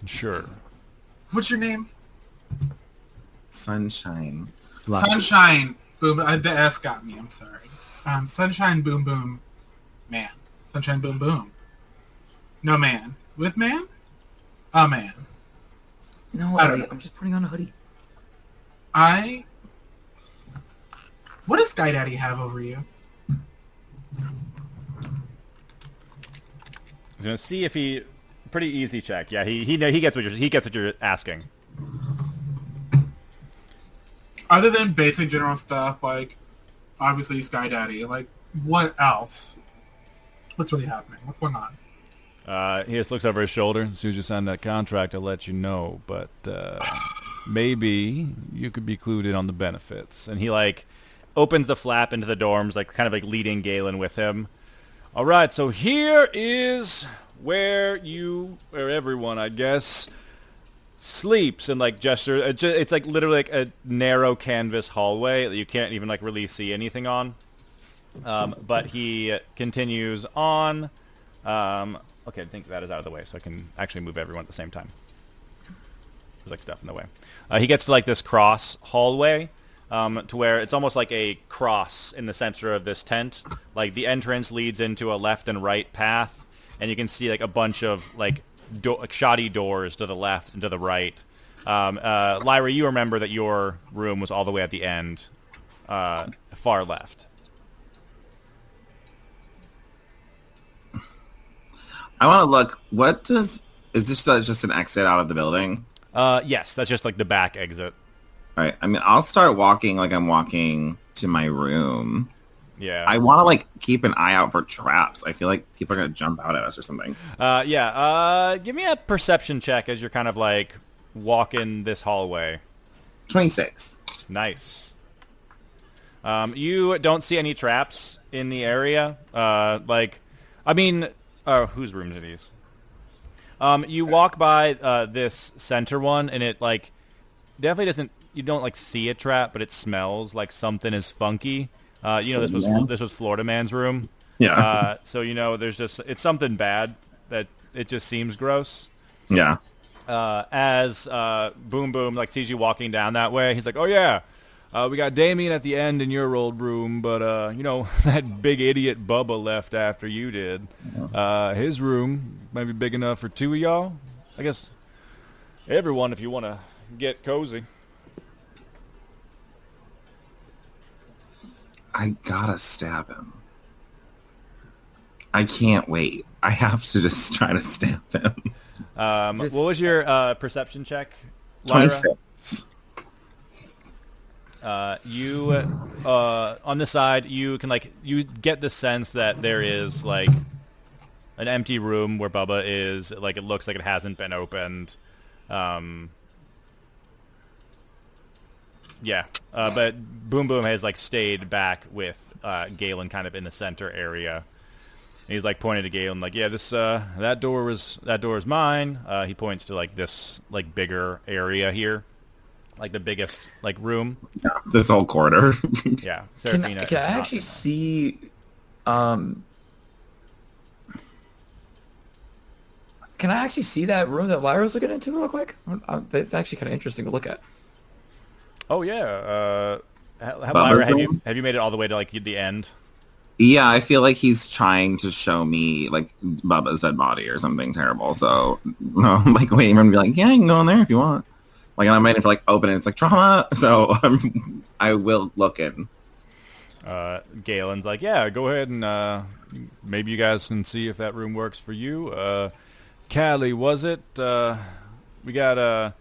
A: Sure.
D: What's your name?
B: Sunshine.
D: Sunshine Boom. Uh, the S got me. I'm sorry. Um, Sunshine Boom Boom, man. Sunshine Boom Boom. No man with man. A man.
C: No,
D: I don't
C: Ellie, I'm just putting on a hoodie.
D: I. What does Sky Daddy have over you?
A: He's gonna see if he. Pretty easy check. Yeah, he he he gets what you're he gets what you're asking.
D: Other than basic general stuff like, obviously Sky Daddy. Like, what else? What's really happening? What's going on?
A: Uh, he just looks over his shoulder. As soon as you sign that contract, I'll let you know. But uh, maybe you could be clued in on the benefits. And he like opens the flap into the dorms, like kind of like leading Galen with him. All right, so here is where you, where everyone, I guess, sleeps and like gesture. It's, it's like literally like a narrow canvas hallway that you can't even like really see anything on. Um, but he continues on. Um, okay, I think that is out of the way, so I can actually move everyone at the same time. There's like stuff in the way. Uh, he gets to like this cross hallway um, to where it's almost like a cross in the center of this tent. Like the entrance leads into a left and right path, and you can see like a bunch of like, do- shoddy doors to the left and to the right. Um, uh, Lyra, you remember that your room was all the way at the end, uh, far left.
B: I want to look. What does is this just an exit out of the building?
A: Uh, yes, that's just like the back exit.
B: All right. I mean, I'll start walking like I'm walking to my room.
A: Yeah.
B: I want to like keep an eye out for traps. I feel like people are gonna jump out at us or something.
A: Uh, yeah. Uh, give me a perception check as you're kind of like walking this hallway.
B: Twenty six.
A: Nice. Um, you don't see any traps in the area. Uh, like, I mean, uh, whose rooms are these? Um, you walk by uh, this center one, and it like definitely doesn't. You don't like see a trap, but it smells like something is funky. Uh, you know, this was this was Florida Man's room.
B: Yeah.
A: Uh, so you know, there's just it's something bad that it just seems gross.
B: yeah.
A: Uh, as uh, Boom Boom like sees you walking down that way, he's like, "Oh yeah, uh, we got Damien at the end in your old room, but uh, you know that big idiot Bubba left after you did. Uh, his room might be big enough for two of y'all. I guess everyone, if you want to get cozy."
B: I gotta stab him. I can't wait. I have to just try to stab him.
A: Um, what was your uh, perception check, Lyra?
B: Twenty six.
A: uh, you uh, on this side, you can like you get the sense that there is like an empty room where Bubba is. Like it looks like it hasn't been opened. Um, yeah, uh, but Boom Boom has like stayed back with uh, Galen, kind of in the center area. And he's like pointing to Galen, like, "Yeah, this uh, that door was that door is mine." Uh, he points to like this like bigger area here, like the biggest like room.
B: Yeah, this whole corridor.
A: Yeah,
C: Can, I- can I actually see? Um, can I actually see that room that Lyra's looking into real quick? That's actually kind of interesting to look at.
A: Oh yeah. Uh, Lyra, have you have you made it all the way to like the end?
B: yeah, I feel like he's trying to show me like Bubba's dead body or something terrible. So no, I'm like waiting for him to be like, yeah, you can go in there if you want. Like, and I'm waiting for like open. It's like trauma. So um, I will look in.
A: Uh, Galen's like, yeah, go ahead and uh, maybe you guys can see if that room works for you. Uh, Callie, was it? Uh, we got uh,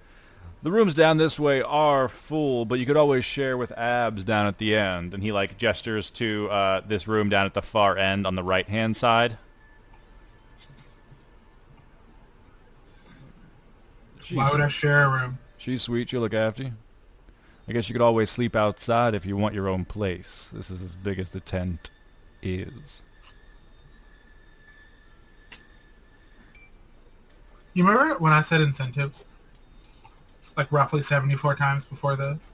A: the rooms down this way are full, but you could always share with Abs down at the end. And he like gestures to uh, this room down at the far end on the right hand side.
D: Why would I share a room?
A: She's sweet. She'll look after you. I guess you could always sleep outside if you want your own place. This is as big as the tent is.
D: You remember when I said incentives? Like roughly 74 times before this?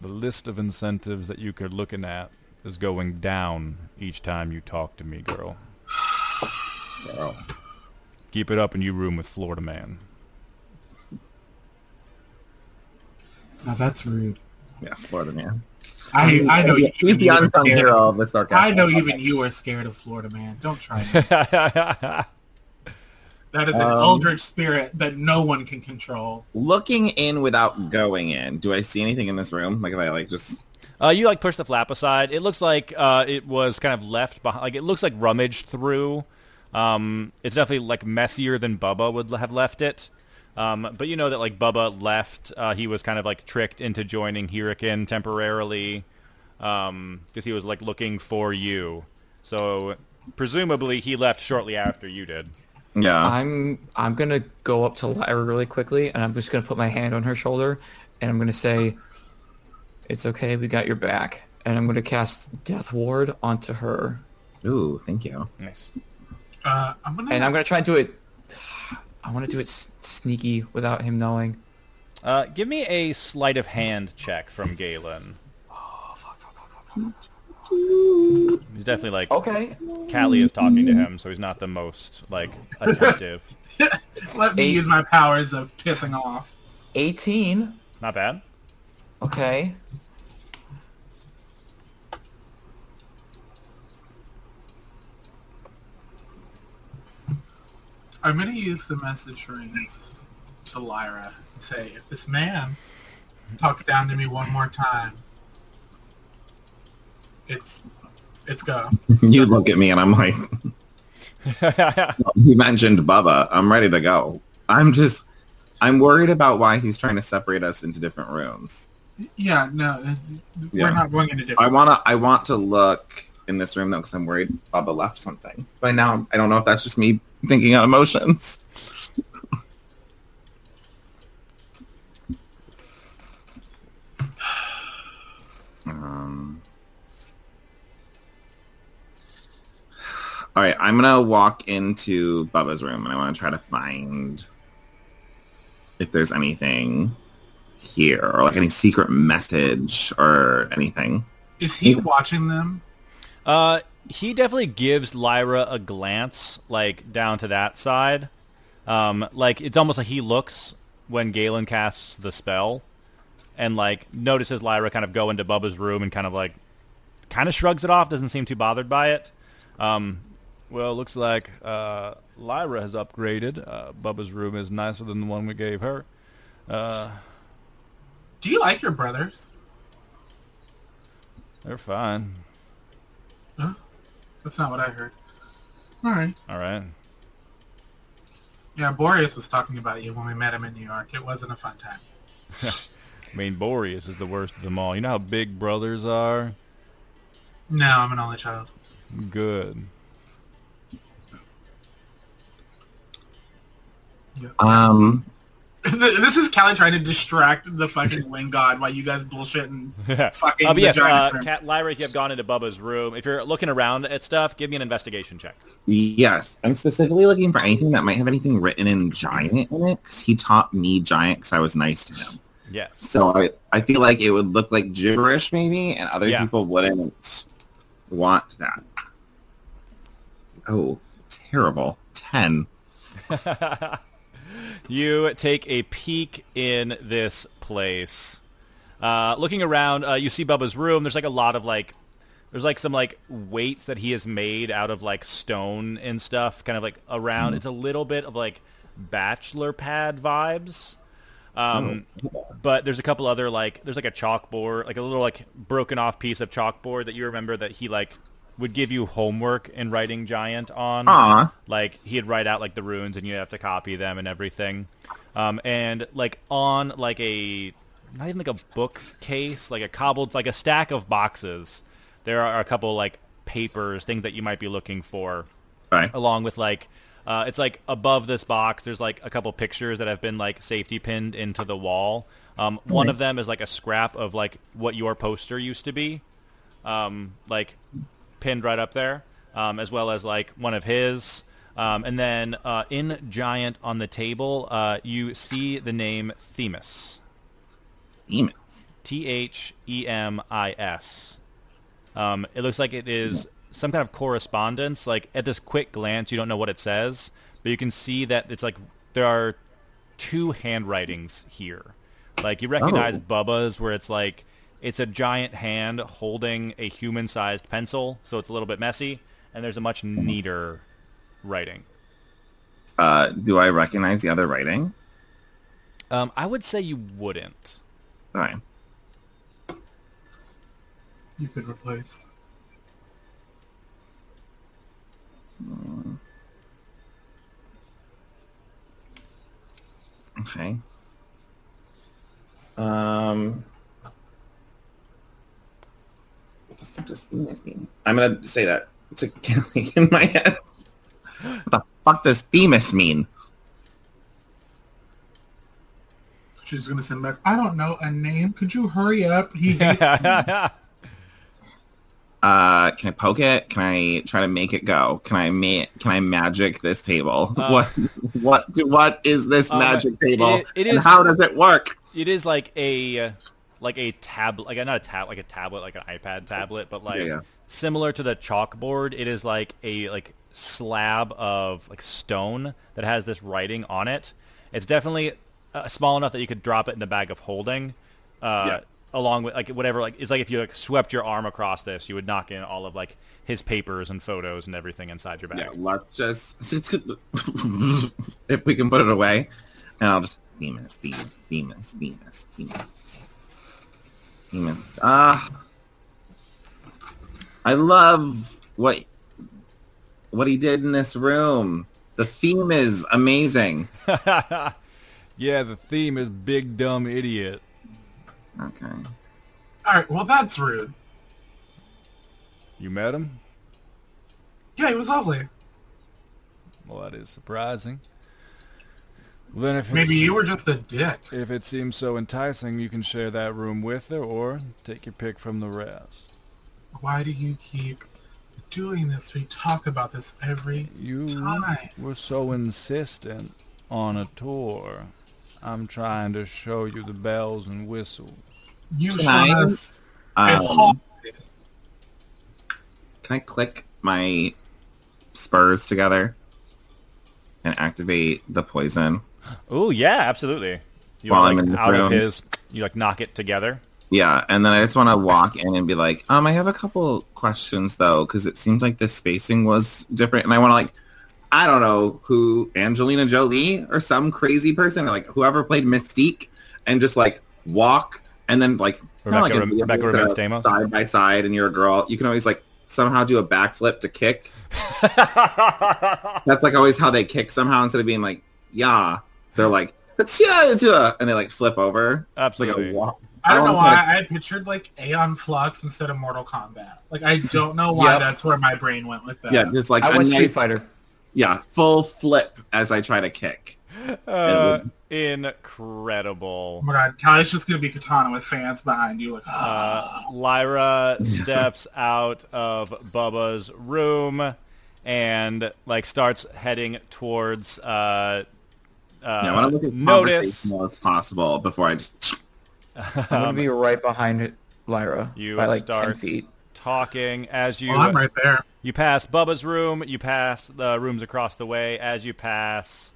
A: The list of incentives that you could looking at is going down each time you talk to me, girl. Keep it up and you room with Florida man.
D: Now that's rude.
B: Yeah, Florida man.
D: I, I know you.
B: He's the unsung
D: scared.
B: hero of the sarcasm.
D: I know even you are scared of Florida man. Don't try me. That is an
B: Um,
D: eldritch spirit that no one can control.
B: Looking in without going in, do I see anything in this room? Like if I like just
A: Uh, you like push the flap aside. It looks like uh, it was kind of left behind. Like it looks like rummaged through. Um, it's definitely like messier than Bubba would have left it. Um, but you know that like Bubba left. Uh, he was kind of like tricked into joining Hurricane temporarily because he was like looking for you. So presumably he left shortly after you did.
B: Yeah.
C: I'm I'm gonna go up to Lyra really quickly, and I'm just gonna put my hand on her shoulder, and I'm gonna say, "It's okay, we got your back." And I'm gonna cast Death Ward onto her,
B: Ooh, thank you.
A: Nice.
D: Uh, I'm gonna.
C: and I'm gonna try and do it. I want to do it s- sneaky without him knowing.
A: Uh, give me a sleight of hand check from Galen. He's definitely like
C: Okay.
A: Callie is talking to him, so he's not the most like attentive.
D: Let me
C: Eight.
D: use my powers of pissing off.
C: 18.
A: Not bad.
C: Okay.
D: I'm gonna use the message rings to Lyra. and Say, if this man talks down to me one more time, it's it's go.
B: You look at me and I'm like, you mentioned Bubba. I'm ready to go. I'm just, I'm worried about why he's trying to separate us into different rooms.
D: Yeah, no,
B: Yeah.
D: we're not going into
B: I
D: different.
B: wanna, I want to look in this room though because I'm worried Bubba left something. But now I don't know if that's just me thinking out emotions. um. All right, I'm gonna walk into Bubba's room and I want to try to find if there's anything here or like any secret message or anything.
D: Is he watching them?
A: Uh, he definitely gives Lyra a glance, like down to that side. Um, like it's almost like he looks when Galen casts the spell, and like notices Lyra kind of go into Bubba's room and kind of like, kind of shrugs it off. Doesn't seem too bothered by it. Um, well, looks like uh, Lyra has upgraded. Uh, Bubba's room is nicer than the one we gave her. Uh,
D: Do you like your brothers?
A: they're fine.
D: Huh? That's not what I heard. All right.
A: All right.
D: Yeah, Boreas was talking about you when we met him in New York. It wasn't a fun time.
A: I mean, Boreas is the worst of them all. You know how big brothers are?
D: No, I'm an only child.
A: Good.
B: Um,
D: this is Callie trying to distract the fucking wind god while you guys bullshit and fucking.
A: Uh, but yes, uh,
D: room.
A: Cat, Lyra, if you have gone into Bubba's room, if you're looking around at stuff, give me an investigation check.
B: yes, I'm specifically looking for anything that might have anything written in giant in it because he taught me giant because I was nice to him.
A: Yes.
B: So I, I feel like it would look like gibberish maybe, and other
A: Yeah.
B: people wouldn't want that. Oh, terrible. Ten.
A: You take a peek in this place. Uh, looking around, uh, you see Bubba's room. There's like a lot of like, there's like some like weights that he has made out of like stone and stuff, kind of like around. It's a little bit of like bachelor pad vibes. Um, but there's a couple other like, there's like a chalkboard, like a little like broken off piece of chalkboard that you remember that he like would give you homework in writing giant on
B: Aw.
A: like he'd write out like the runes and you have to copy them and everything. Um, and like on like a not even like a bookcase like a cobbled like a stack of boxes there are a couple like papers things that you might be looking for.
B: Right.
A: along with like uh, it's like above this box there's like a couple pictures that have been like safety pinned into the wall. Um, one of them is like a scrap of like what your poster used to be. Um, like pinned right up there, um, as well as like one of his. Um, and then uh, in giant on the table, uh, you see the name Themis.
B: Demons.
A: T H E M I S. Um, it looks like it is some kind of correspondence. Like at this quick glance, you don't know what it says, but you can see that it's like there are two handwritings here. Like you recognize
B: Oh.
A: Bubba's, where it's like it's a giant hand holding a human-sized pencil, so it's a little bit messy, and there's a much neater writing.
B: Uh, do I recognize the other writing?
A: Um, I would say you wouldn't.
B: Right.
D: You could replace.
B: Okay. Um. What the fuck does Themis mean? I'm gonna say that to Kelly in my head. What the fuck does Themis mean?
D: She's gonna send back. I don't know a name. Could you hurry up? He hates me."
B: Uh, can I poke it? Can I try to make it go? Can I ma- Can I magic this table?
A: Uh,
B: what? What? What is this
A: Um,
B: magic table?
A: it- it
B: and
A: is-
B: how does it work?
A: it is like a like a tablet like a, not a tab like a tablet like an ipad tablet but like
B: Yeah, yeah.
A: similar to the chalkboard it is like a like slab of like stone that has this writing on it it's definitely uh, small enough that you could drop it in the bag of holding uh
B: Yeah.
A: along with like whatever like it's like if you like swept your arm across this you would knock in all of like his papers and photos and everything inside your bag
B: Yeah, let's just if we can put it away, and I'll just Themis, Themis, Themis, Themis, Themis, Themis. Ah, I love what what he did in this room. The theme is amazing.
A: yeah the theme is big dumb idiot
B: Okay.
D: All right. Well, that's rude.
A: you met him
D: Yeah, he was lovely.
A: Well, that is surprising. Well, then if
D: Maybe you were just a dick.
A: if it seems so enticing, you can share that room with her, or take your pick from the rest.
D: Why do you keep doing this? We talk about this every
A: You
D: time.
A: were so insistent on a tour. I'm trying to show you the bells and whistles.
D: You
B: Can I- Um, can I click my spurs together and activate the poison?
A: Oh yeah, absolutely. You
B: While
A: like
B: I'm in the
A: out of his, you like knock it together.
B: Yeah, and then I just want to walk in and be like, um, I have a couple questions though, because it seems like the spacing was different, and I want to like, I don't know who Angelina Jolie or some crazy person, or like whoever played Mystique, and just like walk and then like
A: Rebecca
B: like a
A: Rebecca Stamos?
B: side by side, and you're a girl. You can always like somehow do a backflip to kick. That's like always how they kick somehow instead of being like, yeah, they're like, "Achia, achia," and they like flip over. It's like
A: Absolutely.
B: a walk.
D: I don't know why
B: like-
D: I had pictured like Aeon Flux instead of Mortal Kombat. Like I don't know why
C: Yep.
D: that's where my brain went with that.
B: Yeah, just like
C: I
B: a
C: went Street Fighter.
B: yeah, full flip as I try to kick.
A: Uh,
B: would-
A: incredible.
D: Oh my god, Kylie's just gonna be Kitana with fans behind you. Like,
A: Uh, Lyra steps out of Bubba's room and like starts heading towards uh, uh,
B: Yeah, I want to look as
A: notice.
B: as possible before I just.
C: I'm gonna be right behind it, Lyra
A: you
C: by like
A: start-
C: ten feet.
A: talking as you
D: oh, I'm right there.
A: you pass Bubba's room, you pass the rooms across the way. As you pass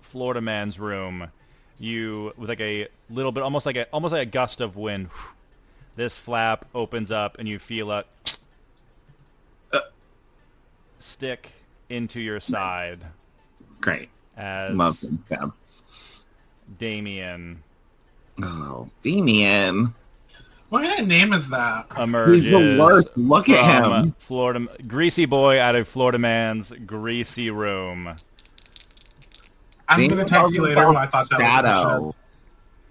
A: Florida Man's room, you with like a little bit, almost like a almost like a gust of wind. This flap opens up, and you feel a stick into your side
B: Great.
A: As
B: Love them, Fab.
A: Damien
B: Oh, Damien.
D: What kind of name is that?
A: emerges.
B: He's the worst. Look at
A: from
B: him.
A: Florida greasy boy out of Florida Man's greasy room.
D: I'm gonna text you later. I thought that was.
B: Shadow.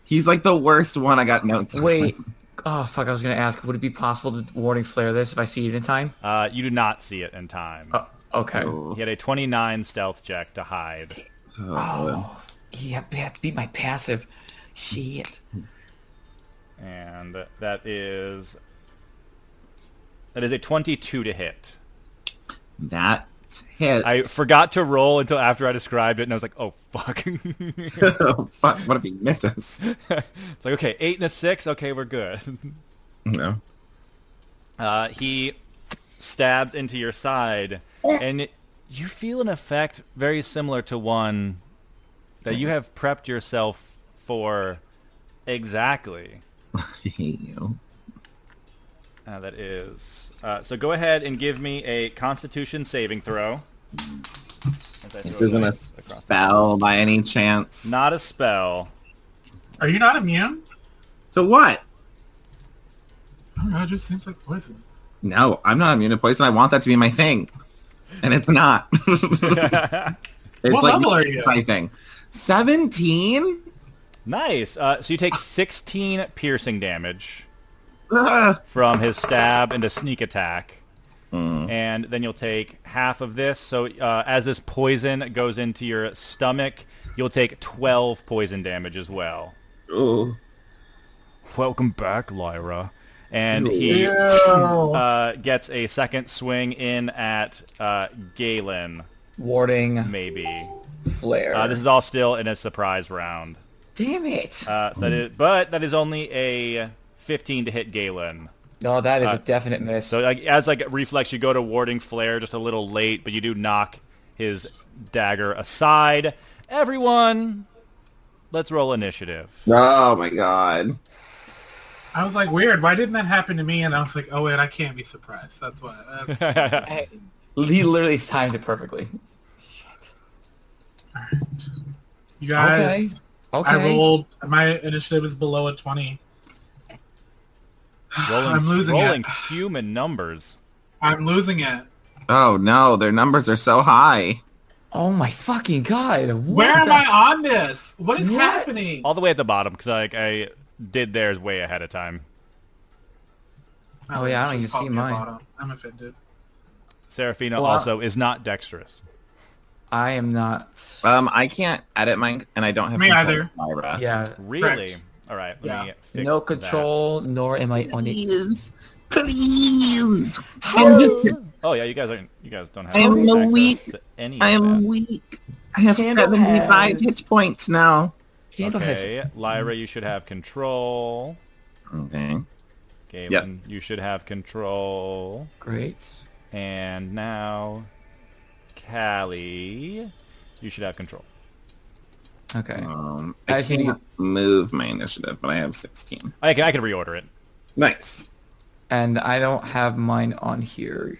B: He's like the worst one. I got notes.
C: Wait. Oh fuck! I was gonna ask. Would it be possible to warning flare this if I see it in time?
A: Uh, you do not see it in time.
C: Oh, okay.
B: Oh,
A: He had a 29 stealth check to hide.
B: Oh.
C: He had had to beat my passive. Shit.
A: And that is that is a 22 to hit.
B: That hit.
A: I forgot to roll until after I described it, and I was like, "Oh fuck!"
B: oh, fuck. What if he misses?
A: it's like, okay, eight and a six. Okay, we're good.
B: No.
A: Uh, he stabs into your side, and you feel an effect very similar to one that you have prepped yourself for exactly.
B: I hate you.
A: Uh, that is. Uh, so go ahead and give me a Constitution saving throw.
B: This isn't a
A: dice across the-
B: spell by any chance.
A: Not a spell.
D: Are you not immune?
B: So what?
D: I don't know. It just seems like poison.
B: No, I'm not immune to poison. I want that to be my thing, and it's not. it's
D: What
B: like
D: level are you?
B: Seventeen.
A: Nice. Uh, so you take 16 piercing damage from his stab and a sneak attack.
B: Mm.
A: and then you'll take half of this. So uh, as this poison goes into your stomach, you'll take 12 poison damage as well.
B: Ooh.
A: Welcome back, Lyra. And he uh, gets a second swing in at uh, Galen,
C: Warding
A: maybe.
C: flare.
A: Uh, this is all still in a surprise round.
C: Damn it!
A: Uh, so that is, but that is only a 15 to hit Galen.
C: no, that is
A: uh,
C: a definite miss.
A: So like, as like a reflex, you go to warding flare just a little late, but you do knock his dagger aside. Everyone, let's roll initiative.
B: Oh my god.
D: I was like, weird. Why didn't that happen to me? And I was like, oh wait, I can't be surprised. That's why. That's...
C: Hey, he literally timed it perfectly. Shit.
D: You guys,
C: Okay.
D: I rolled. My initiative is below a twenty.
A: rolling,
D: I'm losing it.
A: rolling
D: it.
A: human numbers.
D: I'm losing it.
B: Oh no, their numbers are so high.
C: Oh my fucking god! What
D: Where am
C: the-
D: I on this? What is
C: What?
D: happening?
A: All the way at the bottom because like I did theirs way ahead of time.
C: Oh, yeah, I don't even see
D: me a
C: mine.
D: bottom. I'm offended.
A: Serafina
C: Well, I-
A: also is not dexterous.
C: I am not.
B: Um, I can't edit mine, and I don't have
D: Me either.
B: of Lyra.
C: Yeah.
A: Really? All right. Let
D: Yeah.
A: me fix
C: No
A: that.
C: control, nor am I on it.
B: Please, please. I'm just.
A: Oh yeah, you guys aren't. You guys don't have.
B: I am weak-
A: to any of
B: I am weak. I have
C: Candle
B: seventy-five
C: has-
B: hit points now.
C: Candle has
A: Okay, Lyra, you should have control.
B: Okay.
A: Galen, you should have control.
C: great.
A: And now, Callie, you should have control.
C: Okay.
B: Um,
C: I
B: I
C: just need to
B: can't move my initiative, but I have sixteen.
A: I can, I can reorder it.
B: Nice.
C: And I don't have mine on here.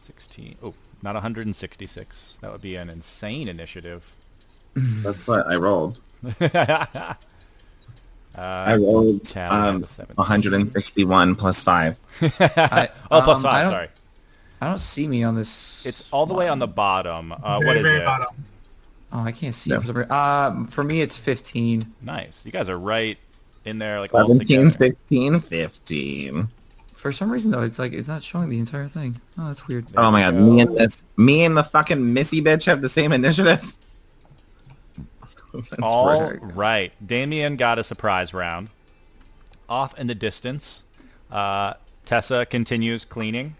A: 16. Oh, not 166. That would be an insane initiative.
B: That's what I rolled.
A: Uh,
B: I rolled
A: Tally
B: um,
A: has a 17.
B: 161 plus five.
C: I,
A: oh, plus
C: um,
A: five.
C: don't-
A: Sorry,
C: I don't see me on this.
A: it's all the way on the bottom. Uh,
D: very,
A: what is
D: very
A: it?
D: bottom.
C: Oh, I can't see.
B: No.
C: For, uh, for me, it's 15.
A: Nice. You guys are right in there, like
B: 17, 16, 15.
C: For some reason, though, it's like it's not showing the entire thing. Oh, that's weird.
B: Oh my god, me and this, me and the fucking Missy bitch have the same initiative.
A: All
B: right.
A: right. Damien got a surprise round. Off in the distance, uh, Tessa continues cleaning.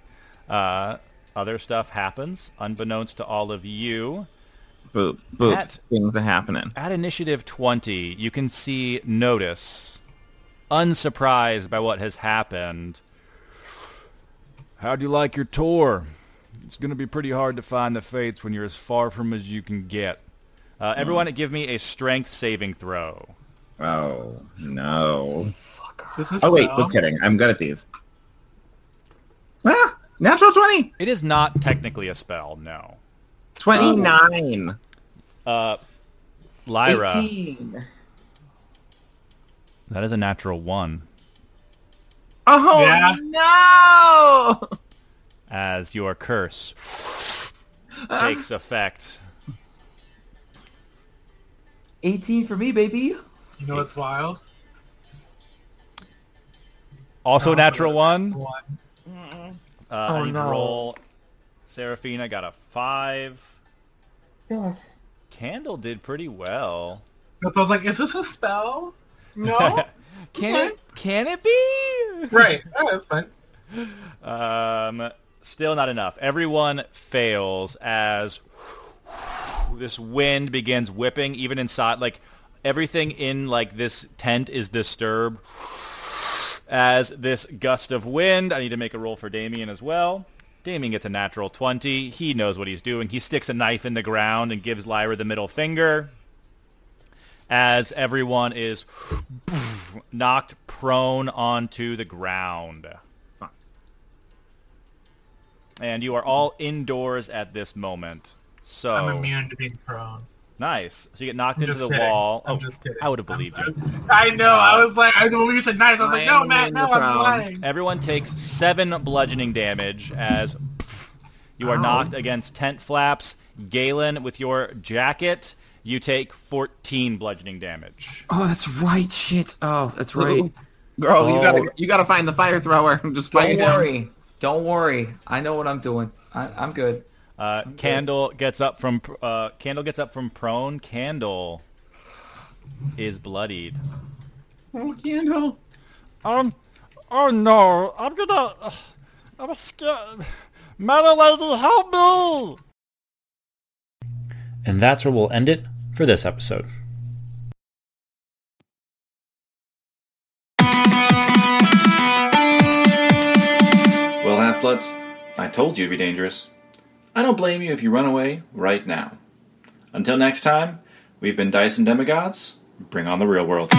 A: Uh, other stuff happens, unbeknownst to all of you.
B: Boop, boop.
A: At-
B: Things are happening.
A: At initiative 20, you can see Notus, unsurprised by what has happened. How'd you like your tour? It's going to be pretty hard to find the fates when you're as far from as you can get. Uh, everyone, give me a strength saving throw.
B: Oh no.
D: Is this a
B: Oh wait,
D: spell?
B: just kidding. I'm good at these. Ah, natural 20.
A: It is not technically a spell, no.
B: 29.
A: Uh, Lyra,
C: 18.
A: that is a natural one.
B: Oh
D: Yeah.
B: no!
A: As your curse takes effect.
C: 18 for me, baby.
D: You know what's wild?
A: Also
D: Oh,
A: natural one.
D: One.
A: Uh, I
C: Oh,
A: need to roll. Serafina got a five. Yes. Candle did pretty well.
D: That's I was like, is this a spell? No?
A: Can it? Can it be?
D: right. Oh, that's fine.
A: Um, still not enough. Everyone fails as this wind begins whipping, even inside. Like everything in like this tent is disturbed. As this gust of wind, I need to make a roll for Damien as well. Damien gets a natural 20. He knows what he's doing. He sticks a knife in the ground and gives Lyra the middle finger. As everyone is knocked prone onto the ground. And you are all indoors at this moment. So
D: I'm immune to being prone.
A: nice. So you get knocked
D: I'm
A: into the
D: kidding.
A: wall.
D: I'm
A: oh,
D: just kidding.
A: I would have believed you.
D: I know. I was like, I, when you said nice, I was like, no,
B: am
D: Matt, no, I'm lying.
A: Everyone takes seven bludgeoning damage as you are
B: Ow.
A: knocked against tent flaps. Galen, with your jacket, you take 14 bludgeoning damage.
C: Oh, that's right. Shit. Oh, that's right.
B: Girl, you
C: Oh.
B: gotta you gotta find the fire thrower and just fight
C: Don't
B: him.
C: worry. Don't worry. I know what I'm doing. I, I'm good.
A: Uh, Candle gets up from uh, Candle gets up from prone. Candle is bloodied.
B: Oh, candle.
E: Um, oh no, I'm gonna, uh, I'm scared. Metal lady, help me!
F: And that's where we'll end it for this episode.
G: Well, Half-Bloods, I told you it'd be dangerous. I don't blame you if you run away right now. Until next time, we've been Dyson Demigods. Bring on the real world.